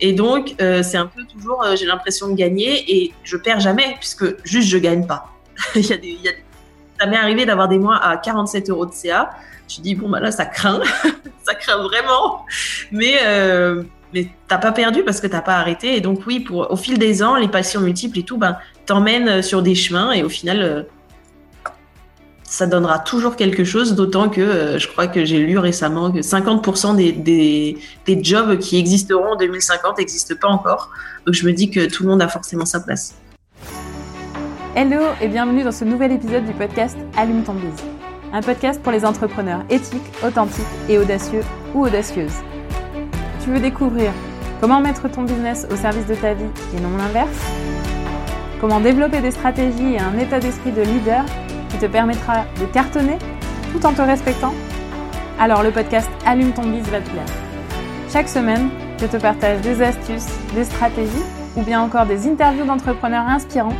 Et donc, c'est un peu toujours, j'ai l'impression de gagner et je perds jamais puisque juste je gagne pas. il y a des, il y a ça m'est arrivé d'avoir des mois à 47 euros de CA. Je dis bon bah là ça craint, ça craint vraiment. Mais euh, mais t'as pas perdu parce que t'as pas arrêté. Et donc oui, pour au fil des ans, les passions multiples et tout, ben t'emmènent sur des chemins et au final. Ça donnera toujours quelque chose, d'autant que euh, je crois que j'ai lu récemment que 50% des, des, des, jobs qui existeront en 2050 n'existent pas encore. Donc je me dis que tout le monde a forcément sa place. Hello et bienvenue dans ce nouvel épisode du podcast Allume ton bise. Un podcast pour les entrepreneurs éthiques, authentiques et audacieux ou audacieuses. Tu veux découvrir comment mettre ton business au service de ta vie et non l'inverse? Comment développer des stratégies et un état d'esprit de leader qui te permettra de cartonner tout en te respectant Alors le podcast Allume ton bise va te plaire. Chaque semaine, je te partage des astuces, des stratégies ou bien encore des interviews d'entrepreneurs inspirants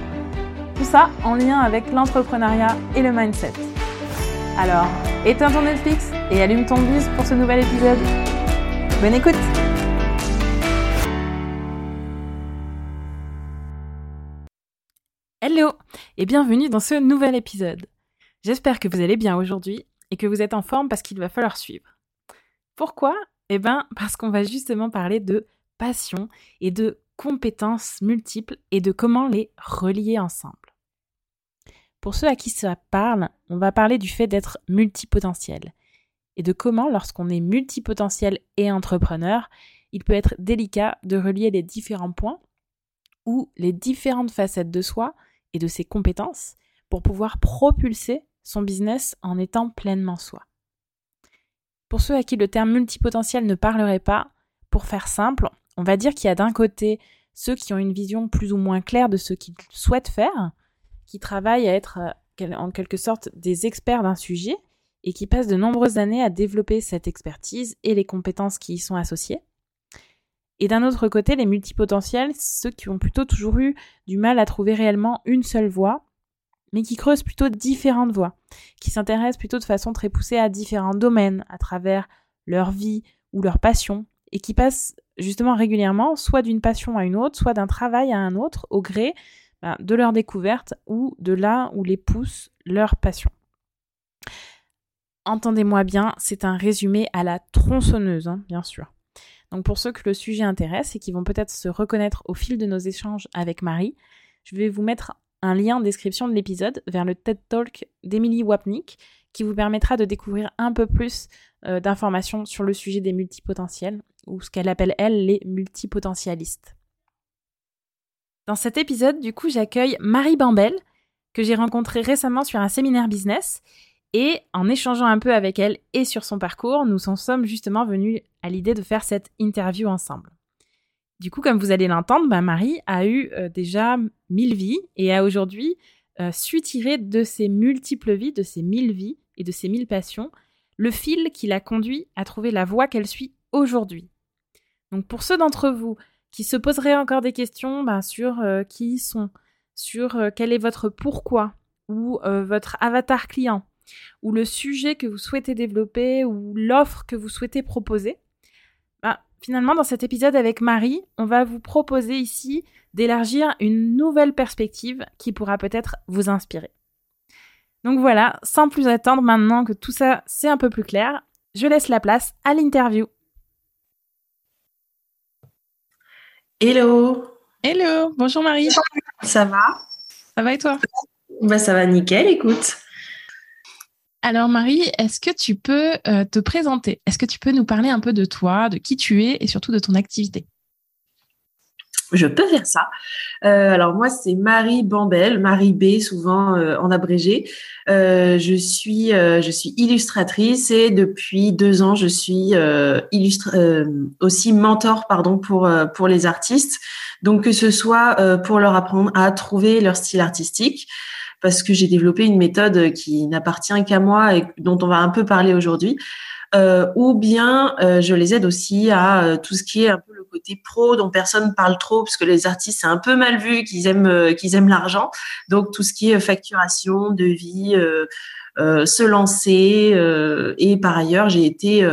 tout ça en lien avec l'entrepreneuriat et le mindset. Alors, éteins ton Netflix et allume ton bus pour ce nouvel épisode. Bonne écoute Hello et bienvenue dans ce nouvel épisode. J'espère que vous allez bien aujourd'hui et que vous êtes en forme parce qu'il va falloir suivre. Pourquoi? Eh bien parce qu'on va justement parler de passion et de compétences multiples et de comment les relier ensemble. Pour ceux à qui ça parle, on va parler du fait d'être multipotentiel et de comment, lorsqu'on est multipotentiel et entrepreneur, il peut être délicat de relier les différents points ou les différentes facettes de soi et de ses compétences pour pouvoir propulser son business en étant pleinement soi. Pour ceux à qui le terme multipotentiel ne parlerait pas, pour faire simple, on va dire qu'il y a d'un côté ceux qui ont une vision plus ou moins claire de ce qu'ils souhaitent faire, qui travaillent à être euh, en quelque sorte des experts d'un sujet et qui passent de nombreuses années à développer cette expertise et les compétences qui y sont associées. Et d'un autre côté, les multipotentiels, ceux qui ont plutôt toujours eu du mal à trouver réellement une seule voie, mais qui creusent plutôt différentes voies, qui s'intéressent plutôt de façon très poussée à différents domaines à travers leur vie ou leur passion, et qui passent justement régulièrement soit d'une passion à une autre, soit d'un travail à un autre, au gré bah, de leur découverte ou de là où les pousse leur passion. Entendez-moi bien, c'est un résumé à la tronçonneuse, hein, bien sûr. Donc pour ceux que le sujet intéresse et qui vont peut-être se reconnaître au fil de nos échanges avec Marie, je vais vous mettre un lien en description de l'épisode vers le TED Talk d'Emily Wapnick qui vous permettra de découvrir un peu plus euh, d'informations sur le sujet des multipotentiels ou ce qu'elle appelle elle les multipotentialistes. Dans cet épisode, du coup, j'accueille Marie Bambel, que j'ai rencontrée récemment sur un séminaire business. Et en échangeant un peu avec elle et sur son parcours, nous en sommes justement venus à l'idée de faire cette interview ensemble. Du coup, comme vous allez l'entendre, bah, Marie a eu euh, déjà mille vies et a aujourd'hui euh, su tirer de ses multiples vies, de ses mille vies et de ses mille passions, le fil qui l'a conduit à trouver la voie qu'elle suit aujourd'hui. Donc pour ceux d'entre vous qui se poseraient encore des questions ben, sur euh, qui ils sont, sur quel est votre pourquoi ou votre avatar client ou le sujet que vous souhaitez développer ou l'offre que vous souhaitez proposer. Ben, finalement, dans cet épisode avec Marie, on va vous proposer ici d'élargir une nouvelle perspective qui pourra peut-être vous inspirer. Donc voilà, sans plus attendre maintenant que tout ça c'est un peu plus clair, je laisse la place à l'interview. Hello. Hello, bonjour Marie. Ça va? Ça va et toi? Bah, Ça va nickel, écoute. Alors Marie, est-ce que tu peux euh, te présenter? Est-ce que tu peux nous parler un peu de toi, de qui tu es et surtout de ton activité? Je peux faire ça. Euh, alors moi, c'est Marie Bambel, Marie B, souvent euh, en abrégé. Je suis illustratrice et depuis deux ans, je suis aussi mentor pardon pour pour les artistes. Donc que ce soit pour leur apprendre à trouver leur style artistique, parce que j'ai développé une méthode qui n'appartient qu'à moi et dont on va un peu parler aujourd'hui. ou bien je les aide aussi à tout ce qui est un peu côté pro dont personne parle trop, parce que les artistes, c'est un peu mal vu qu'ils aiment, euh, qu'ils aiment l'argent. Donc, tout ce qui est facturation, devis, euh, se lancer. et par ailleurs, j'ai été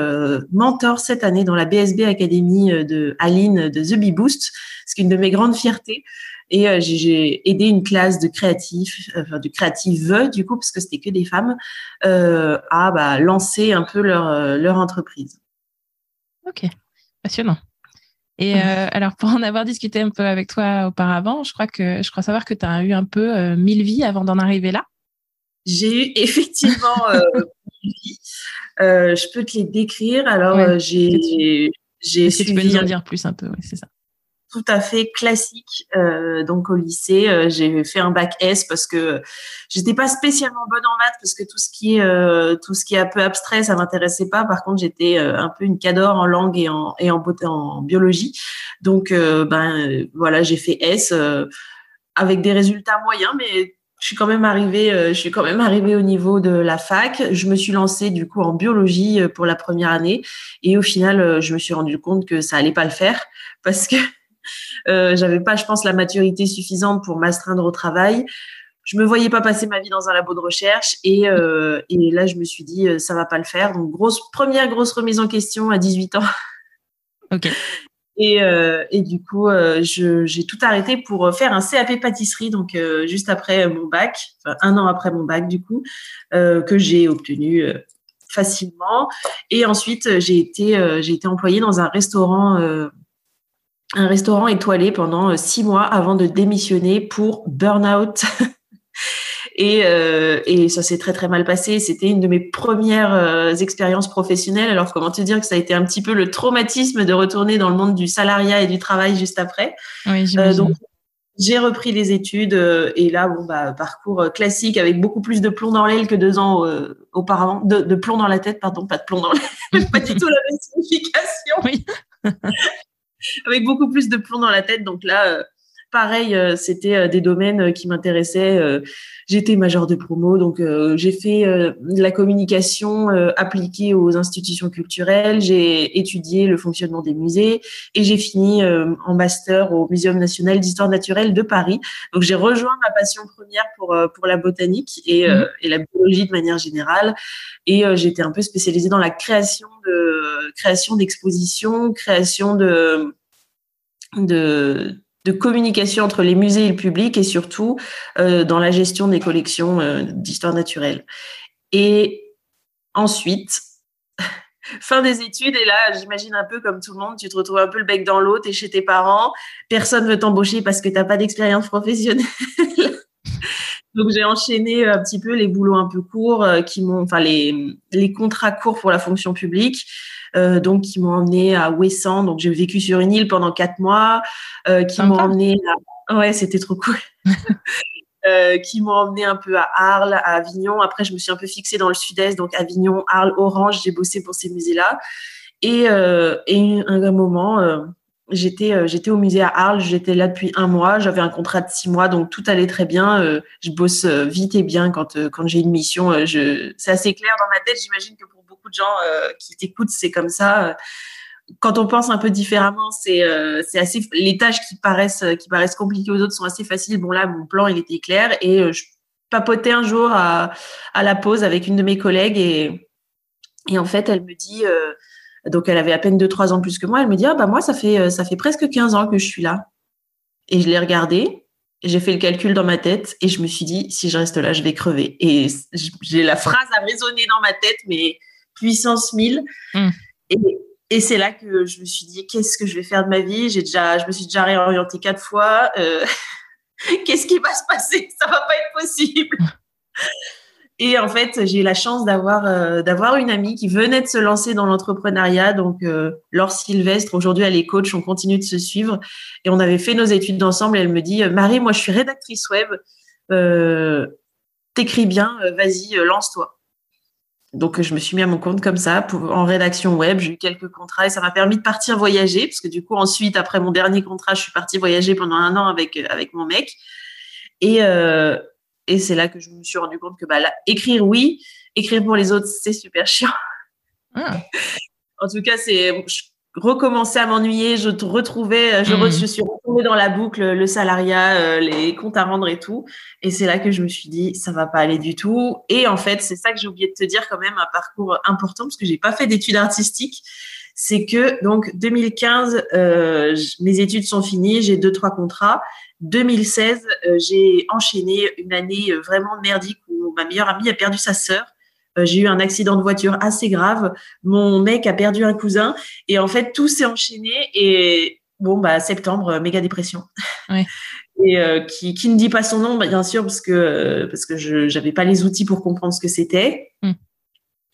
mentor cette année dans la BSB Academy de Aline de The Bee Boost, ce qui est une de mes grandes fiertés. Et j'ai aidé une classe de créatifs, enfin de créatives du coup, parce que c'était que des femmes, à bah, lancer un peu leur, leur entreprise. Ok, passionnant. Et euh, alors, pour en avoir discuté un peu avec toi auparavant, je crois que je crois savoir que tu as eu un peu euh, mille vies avant d'en arriver là. J'ai eu effectivement euh, mille vies. je peux te les décrire. Alors, j'ai. j'ai que tu peux nous en dire plus un peu? Oui, c'est ça tout à fait classique. Euh, donc au lycée, euh, j'ai fait un bac S parce que j'étais pas spécialement bonne en maths parce que tout ce qui est euh, tout ce qui est un peu abstrait, ça m'intéressait pas. Par contre, j'étais un peu une cador en langue et en et en, en biologie. Donc ben voilà, j'ai fait S avec des résultats moyens, mais je suis quand même arrivée, je suis quand même arrivée au niveau de la fac. Je me suis lancée du coup en biologie pour la première année et au final, je me suis rendu compte que ça allait pas le faire parce que euh, j'avais pas, je pense, la maturité suffisante pour m'astreindre au travail. Je me voyais pas passer ma vie dans un labo de recherche et, euh, et là je me suis dit euh, ça va pas le faire. Donc grosse première grosse remise en question à 18 ans. Ok. Et, euh, et, du coup, euh, j'ai tout arrêté pour faire un CAP pâtisserie, donc euh, juste après mon bac, enfin, un an après mon bac du coup, que j'ai obtenu facilement. Et ensuite, j'ai été, j'ai été employée dans un restaurant un restaurant étoilé pendant euh, six mois avant de démissionner pour burn-out. et, euh, et ça s'est très très mal passé. C'était une de mes premières euh, expériences professionnelles. Alors comment te dire que ça a été un petit peu le traumatisme de retourner dans le monde du salariat et du travail juste après? Oui, donc j'ai repris les études et là bon bah parcours classique avec beaucoup plus de plomb dans l'aile que deux ans auparavant, de, de, plomb dans la tête pardon, pas de plomb dans l'aile, pas du tout la même signification. Oui. Avec beaucoup plus de plomb dans la tête. Donc là, euh, pareil, euh, c'était euh, des domaines qui m'intéressaient. J'étais major de promo, donc j'ai fait de la communication appliquée aux institutions culturelles. J'ai étudié le fonctionnement des musées et j'ai fini en master au Muséum national d'histoire naturelle de Paris. Donc j'ai rejoint ma passion première pour pour la botanique et, mmh. et la biologie de manière générale. Et j'étais un peu spécialisée dans la création de création d'expositions, création de de, de communication entre les musées et le public et surtout euh, dans la gestion des collections euh, d'histoire naturelle. Et ensuite, fin des études, et là, j'imagine un peu comme tout le monde, tu te retrouves un peu le bec dans l'eau, tu es chez tes parents, personne veut t'embaucher parce que tu n'as pas d'expérience professionnelle. Donc j'ai enchaîné un petit peu les boulots un peu courts, euh, qui m'ont, enfin les, les contrats courts pour la fonction publique. Euh, donc qui m'ont emmené à Ouessant. Donc j'ai vécu sur une île pendant quatre mois, euh, qui m'ont emmené à... ouais c'était trop cool. Euh, qui m'ont emmené un peu à Arles, à Avignon. Après, je me suis un peu fixée dans le sud-est, donc Avignon, Arles, Orange. J'ai bossé pour ces musées-là. Et, et un, moment, j'étais j'étais au musée à Arles. J'étais là depuis un mois. J'avais un contrat de six mois, donc tout allait très bien. je bosse vite et bien quand quand j'ai une mission. je c'est assez clair dans ma tête. J'imagine que de gens euh, qui t'écoutent, c'est comme ça. Quand on pense un peu différemment, c'est euh, assez les tâches qui paraissent qui paraissent compliquées aux autres sont assez faciles. Bon là, mon plan il était clair et euh, je papotais un jour à, la pause avec une de mes collègues et et en fait elle me dit donc elle avait à peine 2-3 ans plus que moi. Elle me dit ah bah moi ça fait ça fait presque 15 ans que je suis là. Et je l'ai regardé j'ai fait le calcul dans ma tête et je me suis dit, si je reste là, je vais crever. Et j'ai la phrase à résonner dans ma tête, mais puissance 1000. Mm. Et, et c'est là que je me suis dit, qu'est-ce que je vais faire de ma vie? J'ai déjà, Je me suis déjà réorientée quatre fois. Euh, qu'est-ce qui va se passer? Ça va pas être possible. Et en fait, j'ai eu la chance d'avoir euh, d'avoir une amie qui venait de se lancer dans l'entrepreneuriat. Donc, euh, Laure Sylvestre, aujourd'hui, elle est coach. On continue de se suivre. Et on avait fait nos études ensemble. Et elle me dit, Marie, moi, je suis rédactrice web. Euh, T'écris bien, vas-y, lance-toi. Donc, je me suis mis à mon compte comme ça en rédaction web. J'ai eu quelques contrats et ça m'a permis de partir voyager parce que du coup, ensuite, après mon dernier contrat, je suis partie voyager pendant un an avec, avec mon mec. Et, euh, et c'est là que je me suis rendu compte que bah, écrire, oui, écrire pour les autres, c'est super chiant. Ah. en tout cas, c'est recommençais à m'ennuyer, je te retrouvais, je, mm. je, suis retombée dans la boucle, le salariat, les comptes à rendre et tout. Et c'est là que je me suis dit, ça va pas aller du tout. Et en fait, c'est ça que j'ai oublié de te dire quand même, un parcours important parce que j'ai pas fait d'études artistiques c'est que donc 2015, euh, mes études sont finies, j'ai deux trois contrats. 2016, euh, j'ai enchaîné une année euh, vraiment merdique où ma meilleure amie a perdu sa sœur. J'ai eu un accident de voiture assez grave. Mon mec a perdu un cousin et en fait tout s'est enchaîné et bon bah septembre méga dépression. et qui, qui ne dit pas son nom, bien sûr, parce que parce que je n'avais pas les outils pour comprendre ce que c'était. Hmm.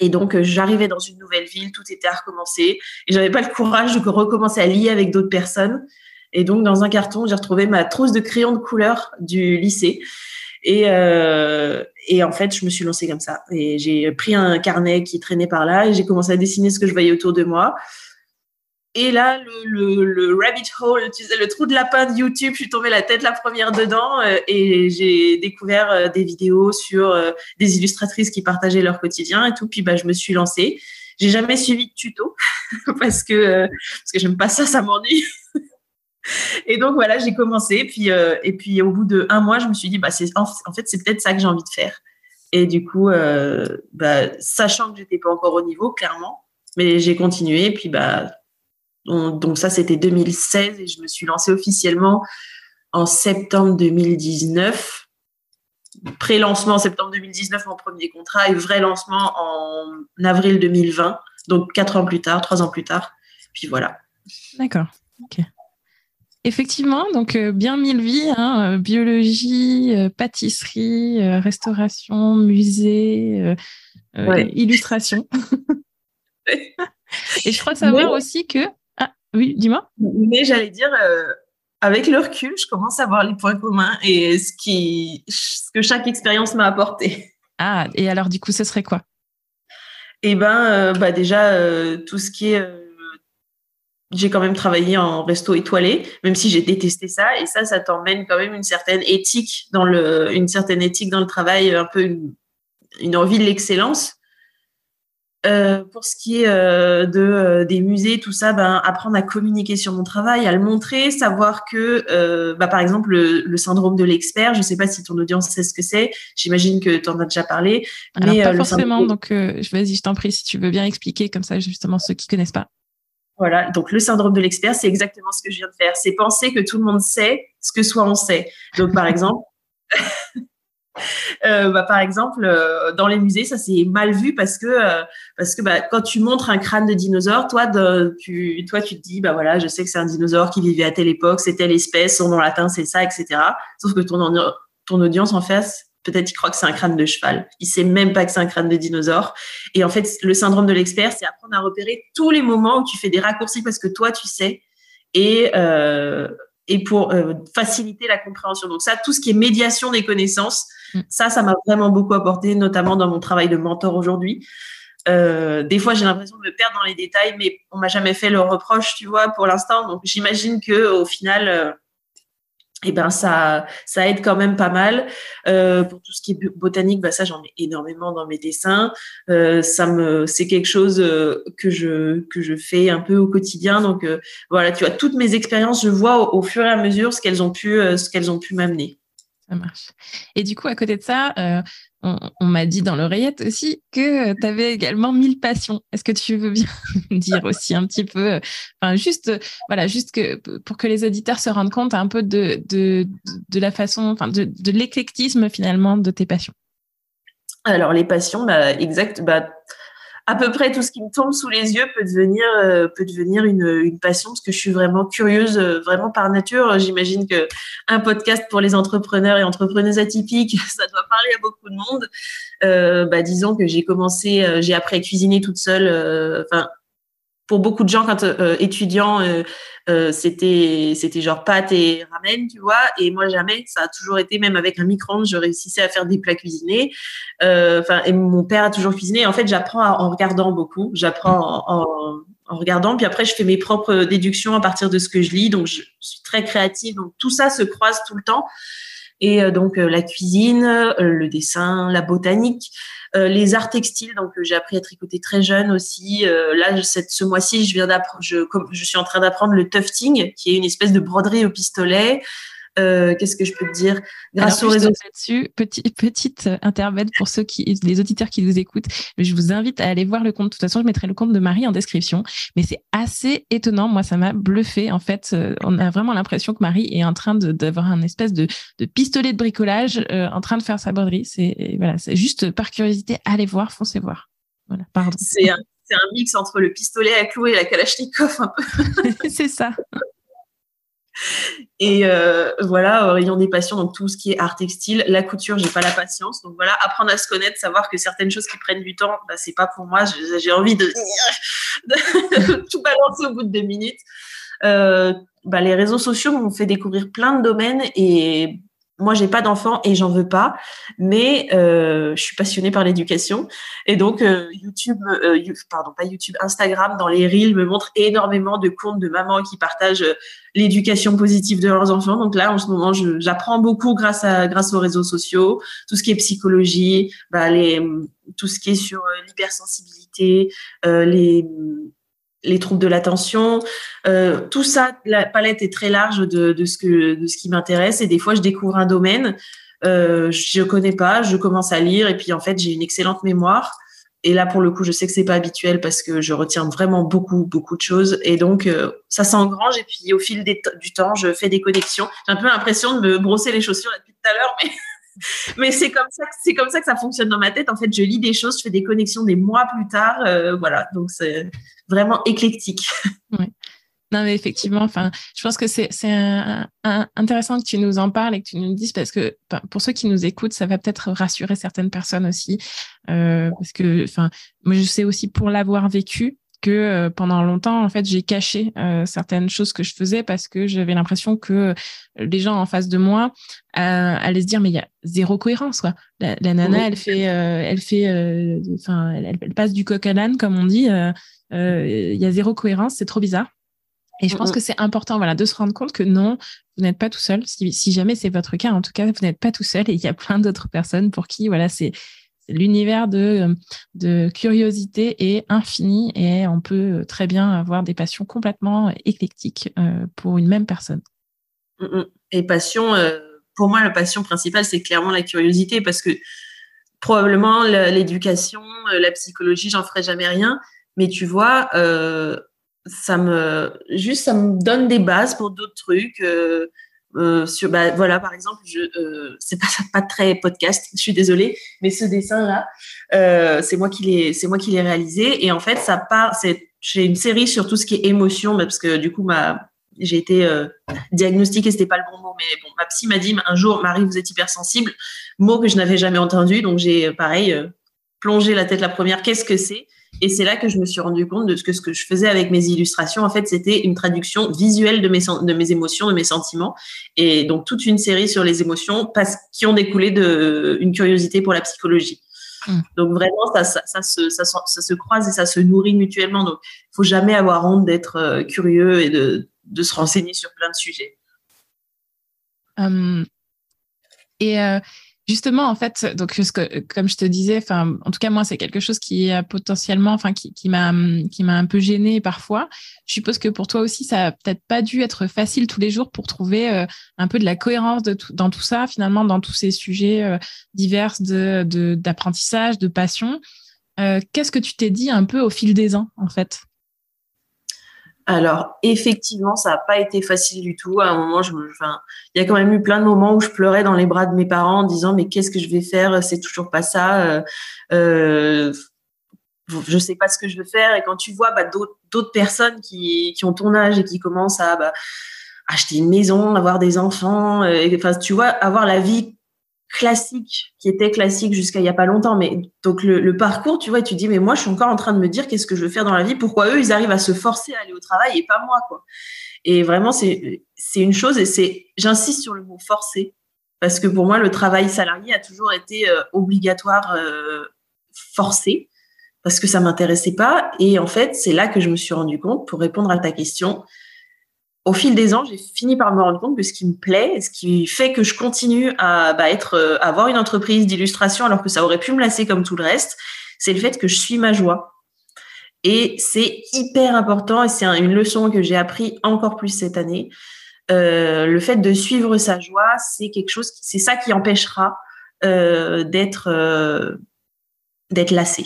Et donc, euh, j'arrivais dans une nouvelle ville, tout était à recommencer. Et j'avais pas le courage de recommencer à lier avec d'autres personnes. Et donc, dans un carton, j'ai retrouvé ma trousse de crayons de couleur du lycée. Et, euh, et en fait, je me suis lancée comme ça. Et j'ai pris un carnet qui traînait par là et j'ai commencé à dessiner ce que je voyais autour de moi. Et là, le, rabbit hole, le trou de lapin de YouTube, je suis tombée la tête la première dedans euh, et j'ai découvert euh, des vidéos sur des illustratrices qui partageaient leur quotidien et tout. Puis bah, je me suis lancée. J'ai jamais suivi de tuto parce que parce que j'aime pas ça, ça m'ennuie. Et donc voilà, j'ai commencé. Puis et puis au bout de un mois, je me suis dit bah en, fait c'est peut-être ça que j'ai envie de faire. Et du coup, bah, sachant que j'étais pas encore au niveau, clairement, mais j'ai continué. Puis bah donc ça, c'était 2016 et je me suis lancée officiellement en septembre 2019. Pré-lancement en septembre 2019, mon premier contrat, et vrai lancement en avril 2020. Donc quatre ans plus tard, trois ans plus tard. Puis voilà. D'accord. Ok. Effectivement, donc euh, bien mille vies, hein, euh, biologie, euh, pâtisserie, restauration, musée, illustration. Et je crois savoir aussi que oui, dis-moi. Mais j'allais dire, avec le recul, je commence à voir les points communs et ce, qui, ce que chaque expérience m'a apporté. Ah, et alors du coup, ce serait quoi? Eh euh, bah déjà, tout ce qui est... j'ai quand même travaillé en resto étoilé, même si j'ai détesté ça. Et ça, ça t'emmène quand même une certaine éthique dans le, une certaine éthique dans le travail, un peu une envie de l'excellence. Euh, pour ce qui est euh, de euh, des musées, tout ça, ben, apprendre à communiquer sur mon travail, à le montrer, savoir que, bah, par exemple, le, syndrome de l'expert, je ne sais pas si ton audience sait ce que c'est. J'imagine que tu en as déjà parlé. mais pas forcément. Donc, vas-y, je t'en prie, si tu veux bien expliquer comme ça, justement, ceux qui connaissent pas. Voilà, donc le syndrome de l'expert, c'est exactement ce que je viens de faire. C'est penser que tout le monde sait ce que soit on sait. Donc, par exemple, Euh, bah, par exemple, euh, dans les musées, ça c'est mal vu parce que euh, parce que bah, quand tu montres un crâne de dinosaure, toi, tu toi tu te dis bah voilà, je sais que c'est un dinosaure qui vivait à telle époque, c'est telle espèce, son nom latin c'est ça, etc. Sauf que ton ton audience en face, peut-être il croit que c'est un crâne de cheval, il sait même pas que c'est un crâne de dinosaure. Et en fait, le syndrome de l'expert, c'est apprendre à repérer tous les moments où tu fais des raccourcis parce que toi tu sais et et pour faciliter la compréhension. Donc ça, tout ce qui est médiation des connaissances, Mm. Ça, ça m'a vraiment beaucoup apporté, notamment dans mon travail de mentor aujourd'hui. Euh, des fois, j'ai l'impression de me perdre dans les détails, mais on m'a jamais fait le reproche, tu vois, pour l'instant. Donc, j'imagine que au final, euh, eh ben ça, ça aide quand même pas mal. Euh, pour tout ce qui est botanique, bah ça, j'en mets énormément dans mes dessins. ça me, c'est quelque chose que je que je fais un peu au quotidien. Donc voilà, tu vois, toutes mes expériences, je vois au, au, fur et à mesure ce qu'elles ont pu, ce qu'elles ont pu m'amener. Ça marche. Et du coup, à côté de ça, euh, on, m'a dit dans l'oreillette aussi que tu avais également mille passions. Est-ce que tu veux bien dire aussi un petit peu, euh, enfin, juste, voilà, juste que, pour que les auditeurs se rendent compte un peu de, de, de la façon, enfin, de, de l'éclectisme finalement de tes passions? Alors, les passions, bah, exact, bah, à peu près tout ce qui me tombe sous les yeux peut devenir euh, peut devenir une, une, passion parce que je suis vraiment curieuse euh, vraiment par nature. J'imagine que un podcast pour les entrepreneurs et entrepreneuses atypiques ça doit parler à beaucoup de monde. Euh, bah, disons que j'ai commencé euh, j'ai appris à cuisiner toute seule enfin pour beaucoup de gens quand euh, étudiants euh, euh, c'était c'était genre pâtes et ramen tu vois. Et moi jamais. Ça a toujours été même avec un micro-ondes je réussissais à faire des plats cuisinés. Enfin et mon père a toujours cuisiné. En fait j'apprends en regardant beaucoup. J'apprends en, en, regardant. Puis après je fais mes propres déductions à partir de ce que je lis. Donc je suis très créative. Donc tout ça se croise tout le temps Et donc la cuisine, le dessin, la botanique, les arts textiles. Donc j'ai appris à tricoter très jeune aussi. là, ce mois-ci, je viens je suis en train d'apprendre le tufting, qui est une espèce de broderie au pistolet. Euh, qu'est-ce que je peux te dire? Grâce aux réseaux là-dessus, petit, petite intermède pour ceux qui, les auditeurs qui nous écoutent. Je vous invite à aller voir le compte. De toute façon, je mettrai le compte de Marie en description. Mais c'est assez étonnant. Moi, ça m'a bluffé. En fait, euh, on a vraiment l'impression que Marie est en train d'avoir un espèce de, de, pistolet de bricolage euh, en train de faire sa broderie. C'est voilà, c'est juste par curiosité, allez voir, foncez voir. Voilà, pardon. C'est un, un mix entre le pistolet à clous et la kalachnikov un peu. c'est ça. Et euh, voilà, rayon des passions, donc tout ce qui est art textile, la couture, j'ai pas la patience. Donc voilà, apprendre à se connaître, savoir que certaines choses qui prennent du temps, bah, c'est pas pour moi. J'ai envie de, tout balancer au bout de deux minutes. Euh, bah, les réseaux sociaux m'ont fait découvrir plein de domaines et moi, j'ai pas d'enfants et j'en veux pas, mais euh, je suis passionnée par l'éducation et donc euh, YouTube, euh, pardon, pas YouTube, Instagram dans les reels me montre énormément de comptes de mamans qui partagent l'éducation positive de leurs enfants. Donc là, en ce moment, j'apprends beaucoup grâce à grâce aux réseaux sociaux, tout ce qui est psychologie, bah, les, tout ce qui est sur l'hypersensibilité, les les troubles de l'attention, euh, tout ça, la palette est très large de, ce que de ce qui m'intéresse et des fois je découvre un domaine, euh, je connais pas, je commence à lire et puis en fait j'ai une excellente mémoire et là pour le coup je sais que c'est pas habituel parce que je retiens vraiment beaucoup beaucoup de choses et donc euh, ça s'engrange et puis au fil du temps je fais des connexions. J'ai un peu l'impression de me brosser les chaussures depuis tout à l'heure mais mais c'est comme ça c'est comme ça que ça fonctionne dans ma tête. En fait, je lis des choses, je fais des connexions des mois plus tard, euh, voilà. Donc c'est vraiment éclectique. Non, mais effectivement, enfin, je pense que c'est intéressant que tu nous en parles et que tu nous le dises parce que pour ceux qui nous écoutent, ça va peut-être rassurer certaines personnes aussi. Euh, parce que, enfin, moi, je sais aussi pour l'avoir vécu, que euh, pendant longtemps, en fait, j'ai caché euh, certaines choses que je faisais parce que j'avais l'impression que les gens en face de moi euh, allaient se dire mais il y a zéro cohérence quoi. La, nana, elle fait, elle fait, enfin, elle, passe du coq à l'âne comme on dit. Il y a zéro cohérence, c'est trop bizarre. Et je pense que c'est important, voilà, de se rendre compte que non, vous n'êtes pas tout seul. Si, si jamais c'est votre cas, en tout cas, vous n'êtes pas tout seul et il y a plein d'autres personnes pour qui, voilà, c'est l'univers de, de curiosité est infini et on peut très bien avoir des passions complètement éclectiques euh, pour une même personne. Mm, mm. Et passion, euh, pour moi, la passion principale, c'est clairement la curiosité parce que probablement l'éducation, euh, la psychologie, j'en ferai jamais rien. Mais tu vois, ça me juste ça me donne des bases pour d'autres trucs. Euh, sur, bah, voilà, par exemple, je, euh, c'est pas, pas très podcast, je suis désolée, mais ce dessin-là, euh, c'est moi qui l'ai, c'est moi qui l'ai réalisé. Et en fait, ça part, c'est, j'ai une série sur tout ce qui est émotion, parce que du coup, ma, j'ai été euh, diagnostiquée, c'était pas le bon mot, mais bon, ma psy m'a dit un jour, Marie, vous êtes hypersensible, mot que je n'avais jamais entendu, donc j'ai, pareil, plongé la tête la première, qu'est-ce que c'est? Et c'est là que je me suis rendu compte de ce que ce que je faisais avec mes illustrations, en fait, c'était une traduction visuelle de mes, de mes émotions, de mes sentiments. Et donc, toute une série sur les émotions parce, qui ont découlé d'une curiosité pour la psychologie. Hmm. Donc, vraiment, ça, ça, ça, se, ça, ça, se croise et ça se nourrit mutuellement. Donc, il faut jamais avoir honte d'être euh, curieux et de, de, se renseigner sur plein de sujets. Hum. et euh, Justement, en fait, donc comme je te disais, enfin, en tout cas moi, c'est quelque chose qui est potentiellement, enfin, qui, m'a qui m'a un peu gêné parfois. Je suppose que pour toi aussi, ça a peut-être pas dû être facile tous les jours pour trouver euh, un peu de la cohérence dans tout ça, finalement, dans tous ces sujets euh, divers d'apprentissage, de, passion. Euh, qu'est-ce que tu t'es dit un peu au fil des ans, en fait? Alors, effectivement, ça n'a pas été facile du tout. À un moment, il y a quand même eu plein de moments où je pleurais dans les bras de mes parents en disant mais qu'est-ce que je vais faire? C'est toujours pas ça. Euh, euh, je sais pas ce que je veux faire. Et quand tu vois bah, d'autres personnes qui, ont ton âge et qui commencent à bah, acheter une maison, avoir des enfants, euh, tu vois, avoir la vie classique qui était classique jusqu'à il y a pas longtemps mais donc le, parcours tu vois tu dis mais moi je suis encore en train de me dire qu'est-ce que je veux faire dans la vie pourquoi eux ils arrivent à se forcer à aller au travail et pas moi quoi. Et vraiment c'est une chose et c'est j'insiste sur le mot forcer parce que pour moi le travail salarié a toujours été euh, obligatoire euh, forcé parce que ça m'intéressait pas. Et en fait c'est là que je me suis rendu compte pour répondre à ta question au fil des ans, j'ai fini par me rendre compte que ce qui me plaît, ce qui fait que je continue à bah, être, euh, avoir une entreprise d'illustration alors que ça aurait pu me lasser comme tout le reste, c'est le fait que je suis ma joie. Et c'est hyper important et c'est une leçon que j'ai appris encore plus cette année. Euh, le fait de suivre sa joie, c'est quelque chose, c'est ça qui empêchera euh, d'être d'être lassé.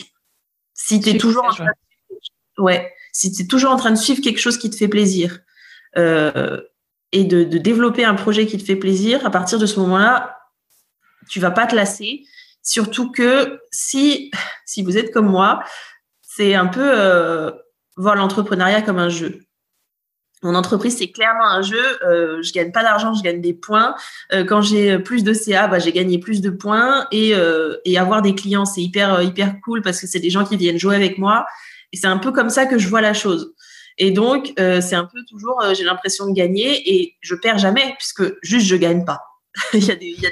Si tu es toujours en train de... ouais, si tu es toujours en train de suivre quelque chose qui te fait plaisir euh, et de, développer un projet qui te fait plaisir, à partir de ce moment-là, tu vas pas te lasser. Surtout que si si vous êtes comme moi, c'est un peu euh, voir l'entrepreneuriat comme un jeu. Mon entreprise, c'est clairement un jeu. Euh, je gagne pas d'argent, je gagne des points. Euh, quand j'ai plus de CA, bah, j'ai gagné plus de points. Et, et avoir des clients, c'est hyper, hyper cool parce que c'est des gens qui viennent jouer avec moi. Et c'est un peu comme ça que je vois la chose. Et donc, euh, c'est un peu toujours, j'ai l'impression de gagner et je perds jamais puisque juste je gagne pas. il y a des, il.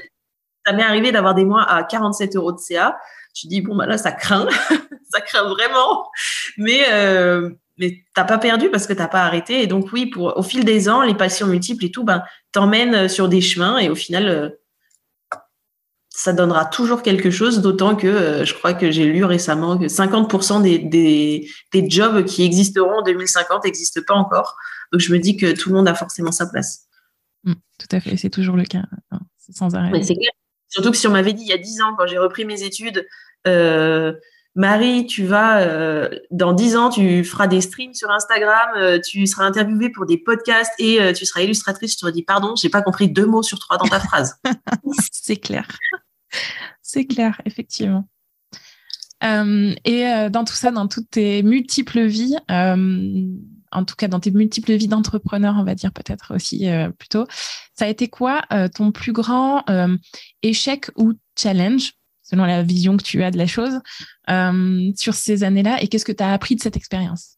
Ça m'est arrivé d'avoir des mois à 47 euros de CA. Tu dis, bon, bah là, ça craint. ça craint vraiment. Mais, euh, mais t'as pas perdu parce que t'as pas arrêté. Et donc oui, pour au fil des ans, les passions multiples et tout, ben t'emmènent euh, sur des chemins et au final, euh, ça donnera toujours quelque chose. D'autant que euh, je crois que j'ai lu récemment que 50% des, des, des jobs qui existeront en 2050 n'existent pas encore. Donc je me dis que tout le monde a forcément sa place. Mmh, tout à fait, c'est toujours le cas, sans arrêt. c'est clair. Surtout que si on m'avait dit il y a 10 ans, quand j'ai repris mes études, euh, Marie, tu vas euh, dans dix ans, tu feras des streams sur Instagram, tu seras interviewée pour des podcasts et tu seras illustratrice. Je te dis pardon, j'ai pas compris deux mots sur trois dans ta phrase. c'est clair, c'est clair, effectivement. et dans tout ça, dans toutes tes multiples vies, en tout cas dans tes multiples vies d'entrepreneur, on va dire peut-être aussi plutôt, ça a été quoi ton plus grand échec ou challenge selon la vision que tu as de la chose, euh, sur ces années-là et qu'est-ce que tu as appris de cette expérience?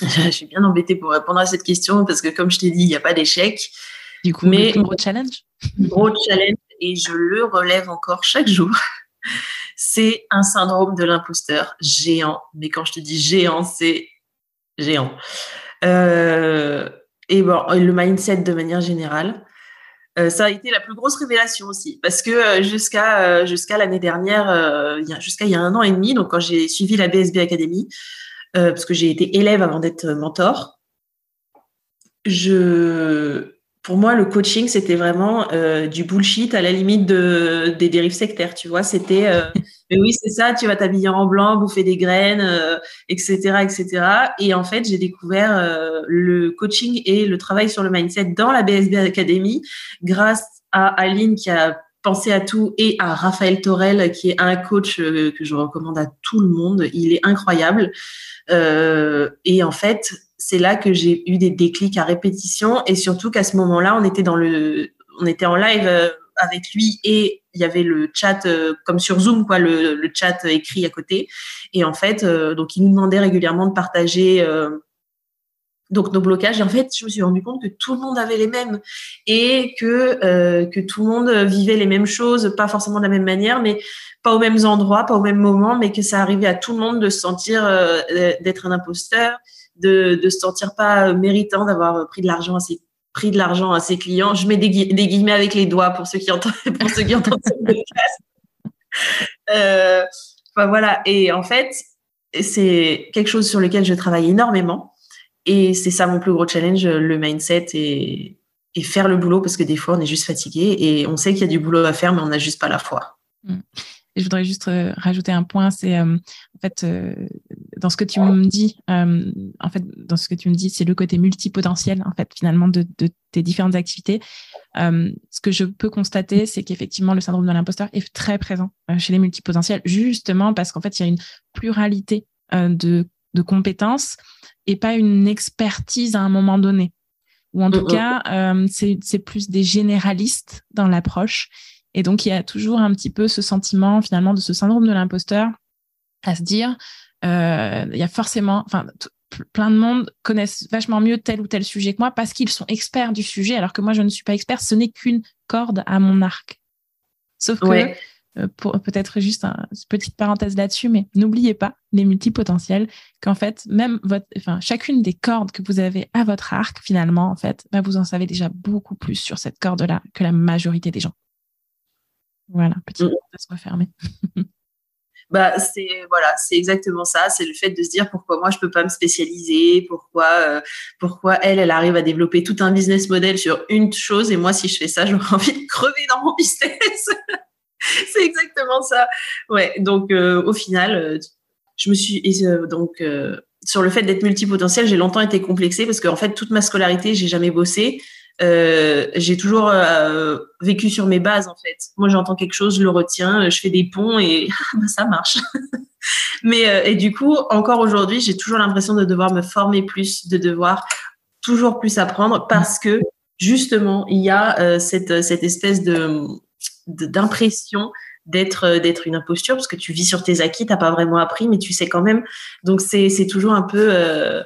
Je suis bien embêtée pour répondre à cette question parce que, comme je t'ai dit, il n'y a pas d'échec. Du coup, mais gros challenge? Gros challenge et je le relève encore chaque jour. C'est un syndrome de l'imposteur géant. Mais quand je te dis géant, c'est géant. Euh, et bon, le mindset de manière générale. Euh, ça a été la plus grosse révélation aussi, parce que euh, jusqu'à l'année dernière, jusqu'à il y a un an et demi, donc quand j'ai suivi la BSB Academy, parce que j'ai été élève avant d'être mentor, je pour moi, le coaching, c'était vraiment euh, du bullshit à la limite de, des dérives sectaires, tu vois. C'était, euh, mais oui, c'est ça, tu vas t'habiller en blanc, bouffer des graines, euh, etc., etc. Et en fait, j'ai découvert euh, le coaching et le travail sur le mindset dans la BSB Academy grâce à Aline qui a pensé à tout et à Raphaël Torel qui est un coach que je recommande à tout le monde. Il est incroyable. et en fait, c'est là que j'ai eu des déclics à répétition et surtout qu'à ce moment-là, on était dans le, on était en live euh, avec lui et il y avait le chat euh, comme sur Zoom quoi, le, chat écrit à côté. Et en fait, euh, donc il nous demandait régulièrement de partager. donc nos blocages, et en fait, je me suis rendu compte que tout le monde avait les mêmes et que que tout le monde vivait les mêmes choses, pas forcément de la même manière, mais pas aux mêmes endroits, pas au même moment, mais que ça arrivait à tout le monde de se sentir d'être un imposteur, de, de se sentir pas méritant d'avoir pris de l'argent à ses pris de l'argent à ses clients. Je mets des, guillemets avec les doigts pour ceux qui entendent pour ceux qui entendent euh, enfin, voilà. Et en fait, c'est quelque chose sur lequel je travaille énormément. Et c'est ça mon plus gros challenge, le mindset et, et faire le boulot parce que des fois on est juste fatigué et on sait qu'il y a du boulot à faire mais on n'a juste pas la foi. Et je voudrais juste euh, rajouter un point, c'est euh, en fait dans ce que tu me dis, en fait dans ce que tu me dis, c'est le côté multipotentiel en fait finalement de, de tes différentes activités. ce que je peux constater, c'est qu'effectivement le syndrome de l'imposteur est très présent chez les multipotentiels, justement parce qu'en fait il y a une pluralité de, de compétences et pas une expertise à un moment donné. Ou en tout cas, c'est plus des généralistes dans l'approche et donc, il y a toujours un petit peu ce sentiment, finalement, de ce syndrome de l'imposteur, à se dire, euh, il y a forcément, enfin, plein de monde connaissent vachement mieux tel ou tel sujet que moi parce qu'ils sont experts du sujet, alors que moi, je ne suis pas expert. Ce n'est qu'une corde à mon arc. Sauf que euh, pour peut-être juste une petite parenthèse là-dessus, mais n'oubliez pas les multipotentiels, qu'en fait, même votre, enfin, chacune des cordes que vous avez à votre arc, finalement, en fait, bah, vous en savez déjà beaucoup plus sur cette corde-là que la majorité des gens. Voilà, petite mm. parenthèse refermée. bah c'est voilà c'est exactement ça. C'est le fait de se dire pourquoi moi je peux pas me spécialiser? Pourquoi euh, pourquoi elle elle arrive à développer tout un business model sur une chose et moi si je fais ça j'aurais envie de crever dans mon business. C'est exactement ça. Ouais donc euh, au final euh, je me suis donc sur le fait d'être multipotentiel j'ai longtemps été complexée parce qu'en fait toute ma scolarité j'ai jamais bossé euh, j'ai toujours euh, vécu sur mes bases en fait. Moi, j'entends quelque chose, je le retiens, je fais des ponts et bah, ça marche. Mais euh, et du coup, encore aujourd'hui, j'ai toujours l'impression de devoir me former plus, de devoir toujours plus apprendre parce que justement, il y a cette cette espèce de d'impression d'être d'être une imposture parce que tu vis sur tes acquis, t'as pas vraiment appris, mais tu sais quand même. Donc c'est toujours un peu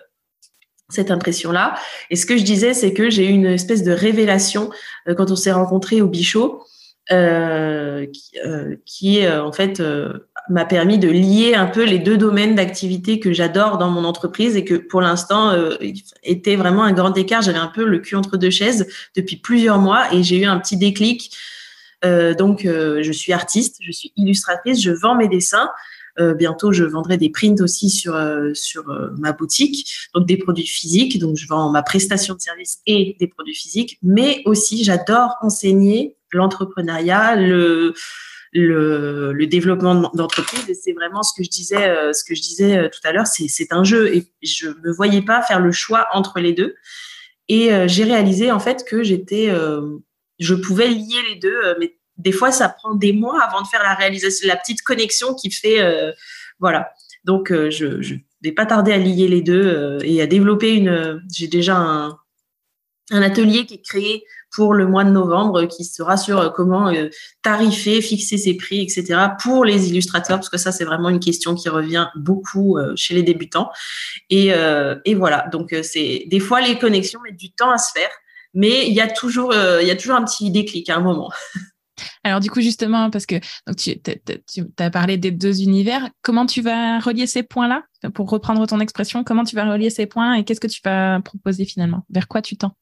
cette impression-là. Et ce que je disais, c'est que j'ai eu une espèce de révélation euh, quand on s'est rencontrés au Bichot, euh, qui, euh, qui en fait m'a permis de lier un peu les deux domaines d'activité que j'adore dans mon entreprise et que pour l'instant était vraiment un grand écart. J'avais un peu le cul entre deux chaises depuis plusieurs mois et j'ai eu un petit déclic. donc, je suis artiste, je suis illustratrice, je vends mes dessins. Euh, bientôt, je vendrai des prints aussi sur euh, sur euh, ma boutique, donc des produits physiques. Donc, je vends ma prestation de service et des produits physiques. Mais aussi, j'adore enseigner l'entrepreneuriat, le le, développement d'entreprise. Et c'est vraiment ce que je disais ce que je disais tout à l'heure. C'est c'est un jeu. Et je me voyais pas faire le choix entre les deux. Et j'ai réalisé en fait que j'étais je pouvais lier les deux mais des fois, ça prend des mois avant de faire la réalisation, la petite connexion qui fait, euh, voilà. Donc, euh, je, ne vais pas tarder à lier les deux euh, et à développer une. J'ai déjà un, atelier qui est créé pour le mois de novembre qui sera sur comment tarifer, fixer ses prix, etc. pour les illustrateurs parce que ça c'est vraiment une question qui revient beaucoup chez les débutants et, voilà donc c'est des fois les connexions mettent du temps à se faire mais il y a toujours il y a toujours un petit déclic à un moment. Alors du coup, justement, parce que tu, as parlé des deux univers, comment tu vas relier ces points-là? Pour reprendre ton expression, comment tu vas relier ces points et qu'est-ce que tu vas proposer finalement? Vers quoi tu tends?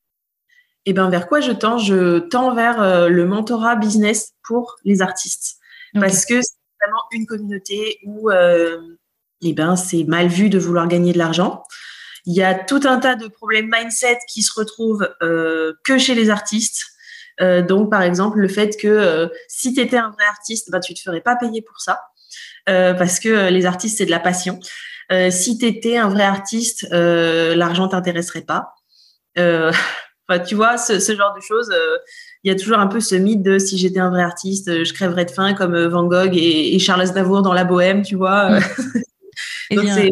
Eh bien, vers quoi je tends? Je tends vers euh, le mentorat business pour les artistes. Parce que c'est vraiment une communauté où euh, eh ben, c'est mal vu de vouloir gagner de l'argent. Il y a tout un tas de problèmes mindset qui se retrouvent euh, que chez les artistes euh, donc, par exemple, le fait que euh, si tu étais un vrai artiste, bah, tu te ferais pas payer pour ça, euh, parce que les artistes, c'est de la passion. si tu étais un vrai artiste, l'argent t'intéresserait pas. Tu vois, ce, ce, genre de choses, il y a toujours un peu ce mythe de si j'étais un vrai artiste, je crèverais de faim comme Van Gogh et, et Charles Aznavour dans La Bohème, tu vois. Donc, c'est